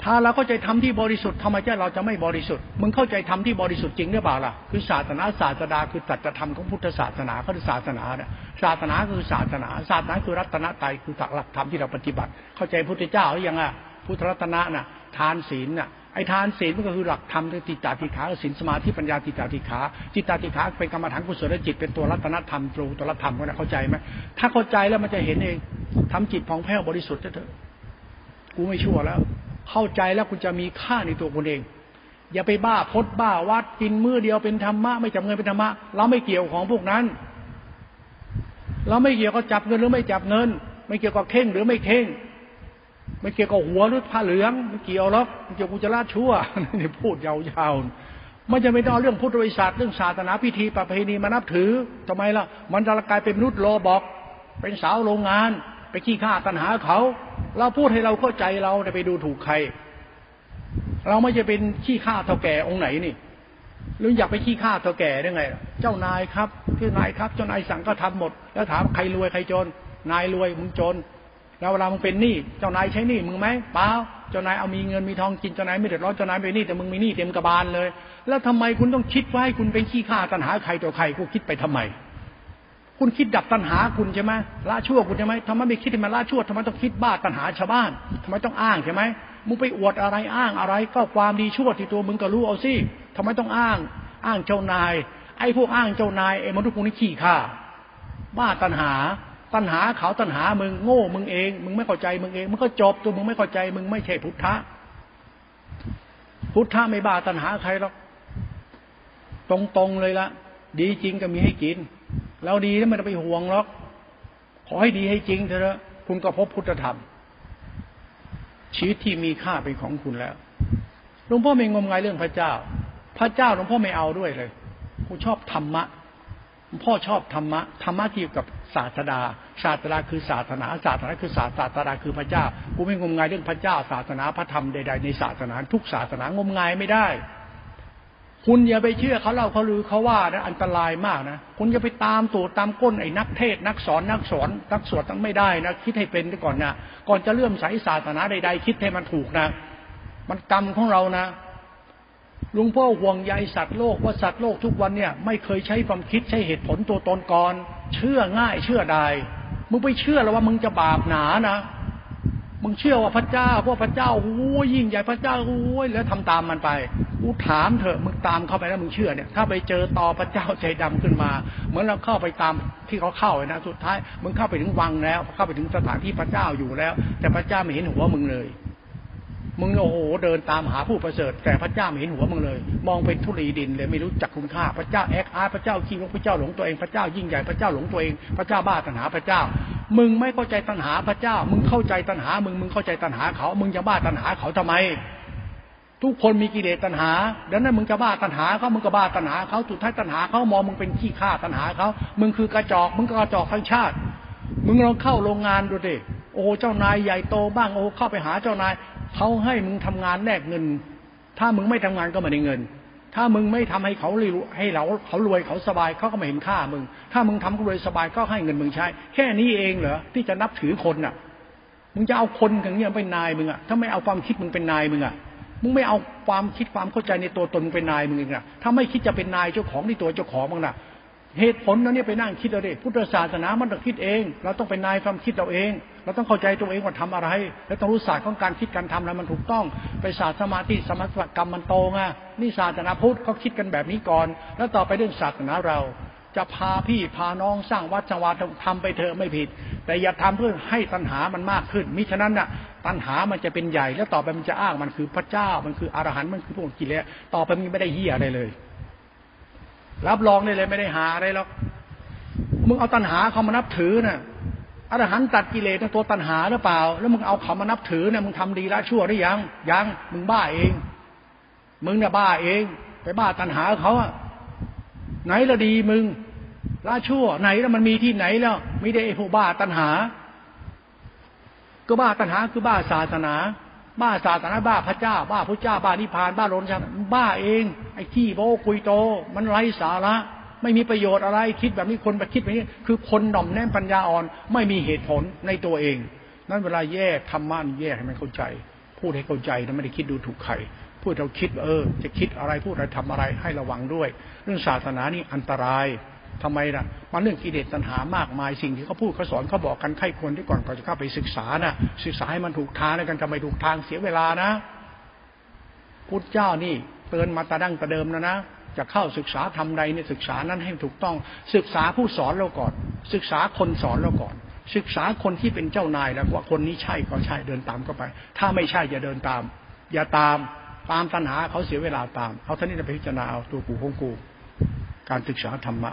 ถ้าเราเข้าใจธรรมที่บริสุทธิ์ทำไมจะเราจะไม่บริสุทธิ์มึงเข้าใจธรรมที่บริสุทธิ์จริงหรือเปล่าล่ะคือศาสนาศาสดาคือตัจธรรมของพุทธศาสนาคือศาสนาเนี่ยศาสนาคือศาสนาศาสนาคือรัตนตรัยคือหลักธรรมที่เราปฏิบัติ เข้าใจพุทธเจ้าหรือยังอะพุทธรัตนะน่ะทานศีลน่ะไอ้ทานศีลมันก็คือหลักธรรมติตาติขาศีลสมาธิปัญญาติตาติขาจิตตาติขาเป็นกรรมฐานกุศลจิตเป็นตัวรัตนธรรมตรูตัวรัตธรรมก็นะเข้าใจไหมถ้าเข้าใจแล้วมันจะเห็นเองทำจิตผ่องแผ้วบริสุทธิ์เถอะกูไม่ชั่วแล้ว เข้าใจแล้วคุณจะมีค่าในตัวคุณเอง อย่าไปบ้าพดบ้าวัดกินมือเดียวเป็นธรรมะไม่จับเงินเป็นธรรมะเราไม่เกี่ยวของพวกนั้น เราไม่เกี่ยวกับจับเงินหรือไม่จับเงิน ไม่เกี่ยวกับเข่งหรือไม่เข่ง ไม่เกี่ยวกับหัวหรือผ้าเหลืองไม่เกี่ยวหรอกไม่เกี่ยวกุจราชั่วนี่พูดยาวๆไม่จะไม่ต้องเรื่องพุทธบริษัทเรื่องศาสนาพิธีประเพณีมานับถือทำไมล่ะ มันจะกลายเป็นมนุษย์โลบอก เป็นสาวโรงงาน ไปขี้ข้าตัณหาเขา เราพูดให้เราเข้าใจเราจะไปดูถูกใคร เราไม่จะเป็นขี้ข้าเท่าแก่องค์ไหนนี่หรืออยากไปขี้ข้าเท่าแก่ได้ไง เจ้านายครับพี่นายครับเจ้านายสั่งก็ทำหมด แล้วถามใครรวยใครจน นายรวยมึงจน แล้วเวลามึงเป็นหนี้เจ้านายใช้หนี้มึงไหมเปล่าเจ้านายเอามีเงินมีทองกินเจ้านายไม่เดือดร้อนเจ้านายเป็นหนี้แต่มึงมีหนี้เต็มกระบาลเลย แล้วทำไมคุณต้องคิดว่าให้คุณเป็นขี้ข้าตัณหาใครตัวใครกูคิดไปทำไม คุณคิดดับตัณหาคุณใช่ไหมละชั่วคุณใช่ไหมทำไมไม่คิดให้มันละชั่วทำไมต้องคิดบ้าตัณหาชาวบ้านทำไมต้องอ้างใช่ไหมมึงไปอวดอะไรอ้างอะไร ก็ความดีชั่วที่ตัวมึงก็รู้เอาสิทำไมต้องอ้าง อ้างเจ้านาย ไอ้พวกอ้างเจ้านายไอ้มนุษย์พวกนี้ขี้ข้าบ้าตัณหา ตัณหาเขาตัณหามึงโง่มึงเอง มึงไม่เข้าใจมึงเองมันก็จบตัวมึงไม่เข้าใจ มึงไม่ใช่พุทธะ พุทธะไม่บ้าตัณหาใครหรอกตรงๆเลยละดีจริงก็มีให้กิน เราดีแล้วไม่ต้องไปห่วงหรอก ขอให้ดีให้จริงเถอะคุณก็พบพุทธธรรม ชีวิตที่มีค่าเป็นของคุณแล้วหลวงพ่อไม่งมงายเรื่องพระเจ้า พระเจ้าหลวงพ่อไม่เอาด้วยเลยกูชอบธรรมะหลวงพ่อชอบธรรมะธรรมะที่อยู่กับ ศาสดา ศาสดาคือศาสนา ศาสนาคือศาสดาคือพระเจ้า กูไม่งมงายเรื่องพระเจ้า ศาสนาพระธรรมใดๆในศาสนา ทุกศาสนางมงายไม่ได้ คุณอย่าไปเชื่อเขาเล่าเขาลือเขาว่านะอันตรายมากนะ คุณอย่าไปตามตัวตามก้นไอ้นักเทศนักสอนนักสอนนักสวดตั้งไม่ได้นะคิดให้เป็นก่อนนะก่อนจะเลื่อมใสศาสนาใด ๆ คิดให้มันถูกนะ มันกรรมของเรานะ ลุงพ่อห่วงใยสัตว์โลกว่าสัตว์โลกทุกวันเนี่ยไม่เคยใช้ความคิดใช้เหตุผลตัวตนก่อน เชื่อง่ายเชื่อได้มึงไปเชื่อแล้วว่ามึงจะบาปหนานะมึงเชื่อว่าพระเจ้าพวกพระเจ้าโอ้ยยิ่งใหญ่พระเจ้าโอ้ยแล้วทำตามมันไปกูถามเถอะมึงตามเข้าไปแล้วมึงเชื่อเนี่ย ถ้าไปเจอต่อพระเจ้าใจดำขึ้นมา เหมือนเราเข้าไปตามที่เขาเข้านะสุดท้ายมึงเข้าไปถึงวังแล้ว เข้าไปถึงสถานที่พระเจ้าอยู่แล้ว แต่พระเจ้าไม่เห็นหัวมึงเลย มึงโอ้โหเดินตามหาผู้ประเสริฐ แต่พระเจ้าไม่เห็นหัวมึงเลย มองเป็นทุลีดินเลยไม่รู้จักคุณค่าพระเจ้าแอกอาร์พระเจ้าขี้งพระเจ้าหลงตัวเองพระเจ้ายิ่งใหญ่พระเจ้าหลงตัวเองพระเจ้าบ้าตัณหาพระเจ้า มึงไม่เข้าใจตัณหาพระเจ้า มึงเข้าใจตัณหา มึงมึงเข้าใจตัณหาเขา มึงจะบ้าตัณหาเขาทำไม ทุกคนมีกิเลสตัณหาดังนั้นมึงจะบ้าตัณหาเขามึงก็บ้าตัณหาเขาสุดท้ายตัณหาเขามองมึงเป็นขี้ข้าตัณหาเขามึงคือกระจอกมึงก็กระจอกทั้งชาติ มึงลองเข้าโรงงานดูดิโอ้เจ้านายใหญ่โตบ้างโอ้เข้าไปหาเจ้านาย เขาให้มึงทำงานแลกเงิน ถ้ามึงไม่ทำงานก็ไม่ได้เงิน ถ้ามึงไม่ทำให้เขาให้เราเขารวยเขาสบายเขาก็ไม่เห็นค่ามึง ถ้ามึงทำเขารวยสบายก็ให้เงินมึงใช้ แค่นี้เองเหรอที่จะนับถือคนอะ มึงจะเอาคนอย่างเงี้ยเป็นนายมึงอะถ้าไม่เอาความคิดมึงเป็นนายมึงอะมึงไม่เอาความคิดความเข้าใจในตัวตนเป็นนายมึงเองอะถ้าไม่คิดจะเป็นนายเจ้าของในตัวเจ้าของมึงน่ะ เหตุผลนั้นเนี่ยไปนั่งคิดเอาดิพุทธศาสนามันต้องคิดเอง เราต้องเป็นนายความคิดเราเอง เราต้องเข้าใจตัวเองว่าทำอะไร แล้วต้องรู้ศาสตร์ของการคิดการทำอะไรมันถูกต้อง ไปศาสตร์สมาธิสมาธิกรรมมันโตไงนี่ศาสนาพุทธเขาคิดกันแบบนี้ก่อน แล้วต่อไปเรื่องศาสนาเรา จะพาพี่พาน้องสร้างวัดจังหวัดทำไปเถอะไม่ผิด แต่อย่าทำเพื่อให้ตัณหามันมากขึ้นมิฉะนั้นน่ะตัณหามันจะเป็นใหญ่ แล้วต่อไปมันจะอ้างมันคือพระเจ้ามันคืออรหันต์มันคือพวกกิเลสต่อไปมันไม่ได้เฮียอะไรเลย รับรองได้เลยไม่ได้หาอะไรหรอกมึงเอาตัณหาเขามานับถือนะ่ะอรหันตัดกิเลสตัวตัณหาหรือเปล่า แล้วมึงเอาเขามานับถือเนี่ยมึงทำดีละชั่วหรือยังยังมึงบ้าเอง มึงเนี่ยบ้าเอง ไปบ้าตัณหาเขาอะไหนละดีมึงละชั่วไหนแล้วมันมีที่ไหนแล้วไม่ได้ไอ้พวกบ้าตัณหา ก็บ้าตัณหาคือบ้าศาสนา บ้าศาสนาบ้าพระเจ้า บ้าพระเจ้า บ้านิพพานบ้าโลนชาบ้าเอง ไอ้ที่โบคุยโต มันไร้สาระ ไม่มีประโยชน์อะไรคิดแบบนี้คนไปคิดแบบนี้ คือคนหน่อมแนมปัญญาอ่อน ไม่มีเหตุผลในตัวเอง นั้นเวลาแยกธรรมะแยกให้มันเข้าใจ พูดให้เข้าใจนะไม่ได้คิดดูถูกใครพูดเราคิดเออ จะคิดอะไรพูดอะไรทำอะไรให้ระวังด้วย เรื่องศาสนานี่อันตราย ทำไมล่ะมันเรื่องกิเลสตัณหามากมายสิ่งที่เขาพูดเขาสอนเขาบอกกันใครควรที่ก่อนก่อนจะเข้าไปศึกษานะศึกษาให้มันถูกทางในการทำไมถูกทางเสียเวลานะพุทธเจ้านี่เตือนมาตาดั้งตะเดิมนะนะจะเข้าศึกษาทำใดเนี่ยศึกษานั้นให้ถูกต้อง ศึกษาผู้สอนเราก่อน ศึกษาคนสอนเราก่อน ศึกษาคนที่เป็นเจ้านายแล้วว่าคนนี้ใช่ก็ใช่เดินตามก็ไป ถ้าไม่ใช่อย่าเดินตาม อย่าตามตามตัณหาเขาเสียเวลาตาม เอาท่านี้จะไปพิจารณาเอาตัวกูของกู การศึกษาธรรมะ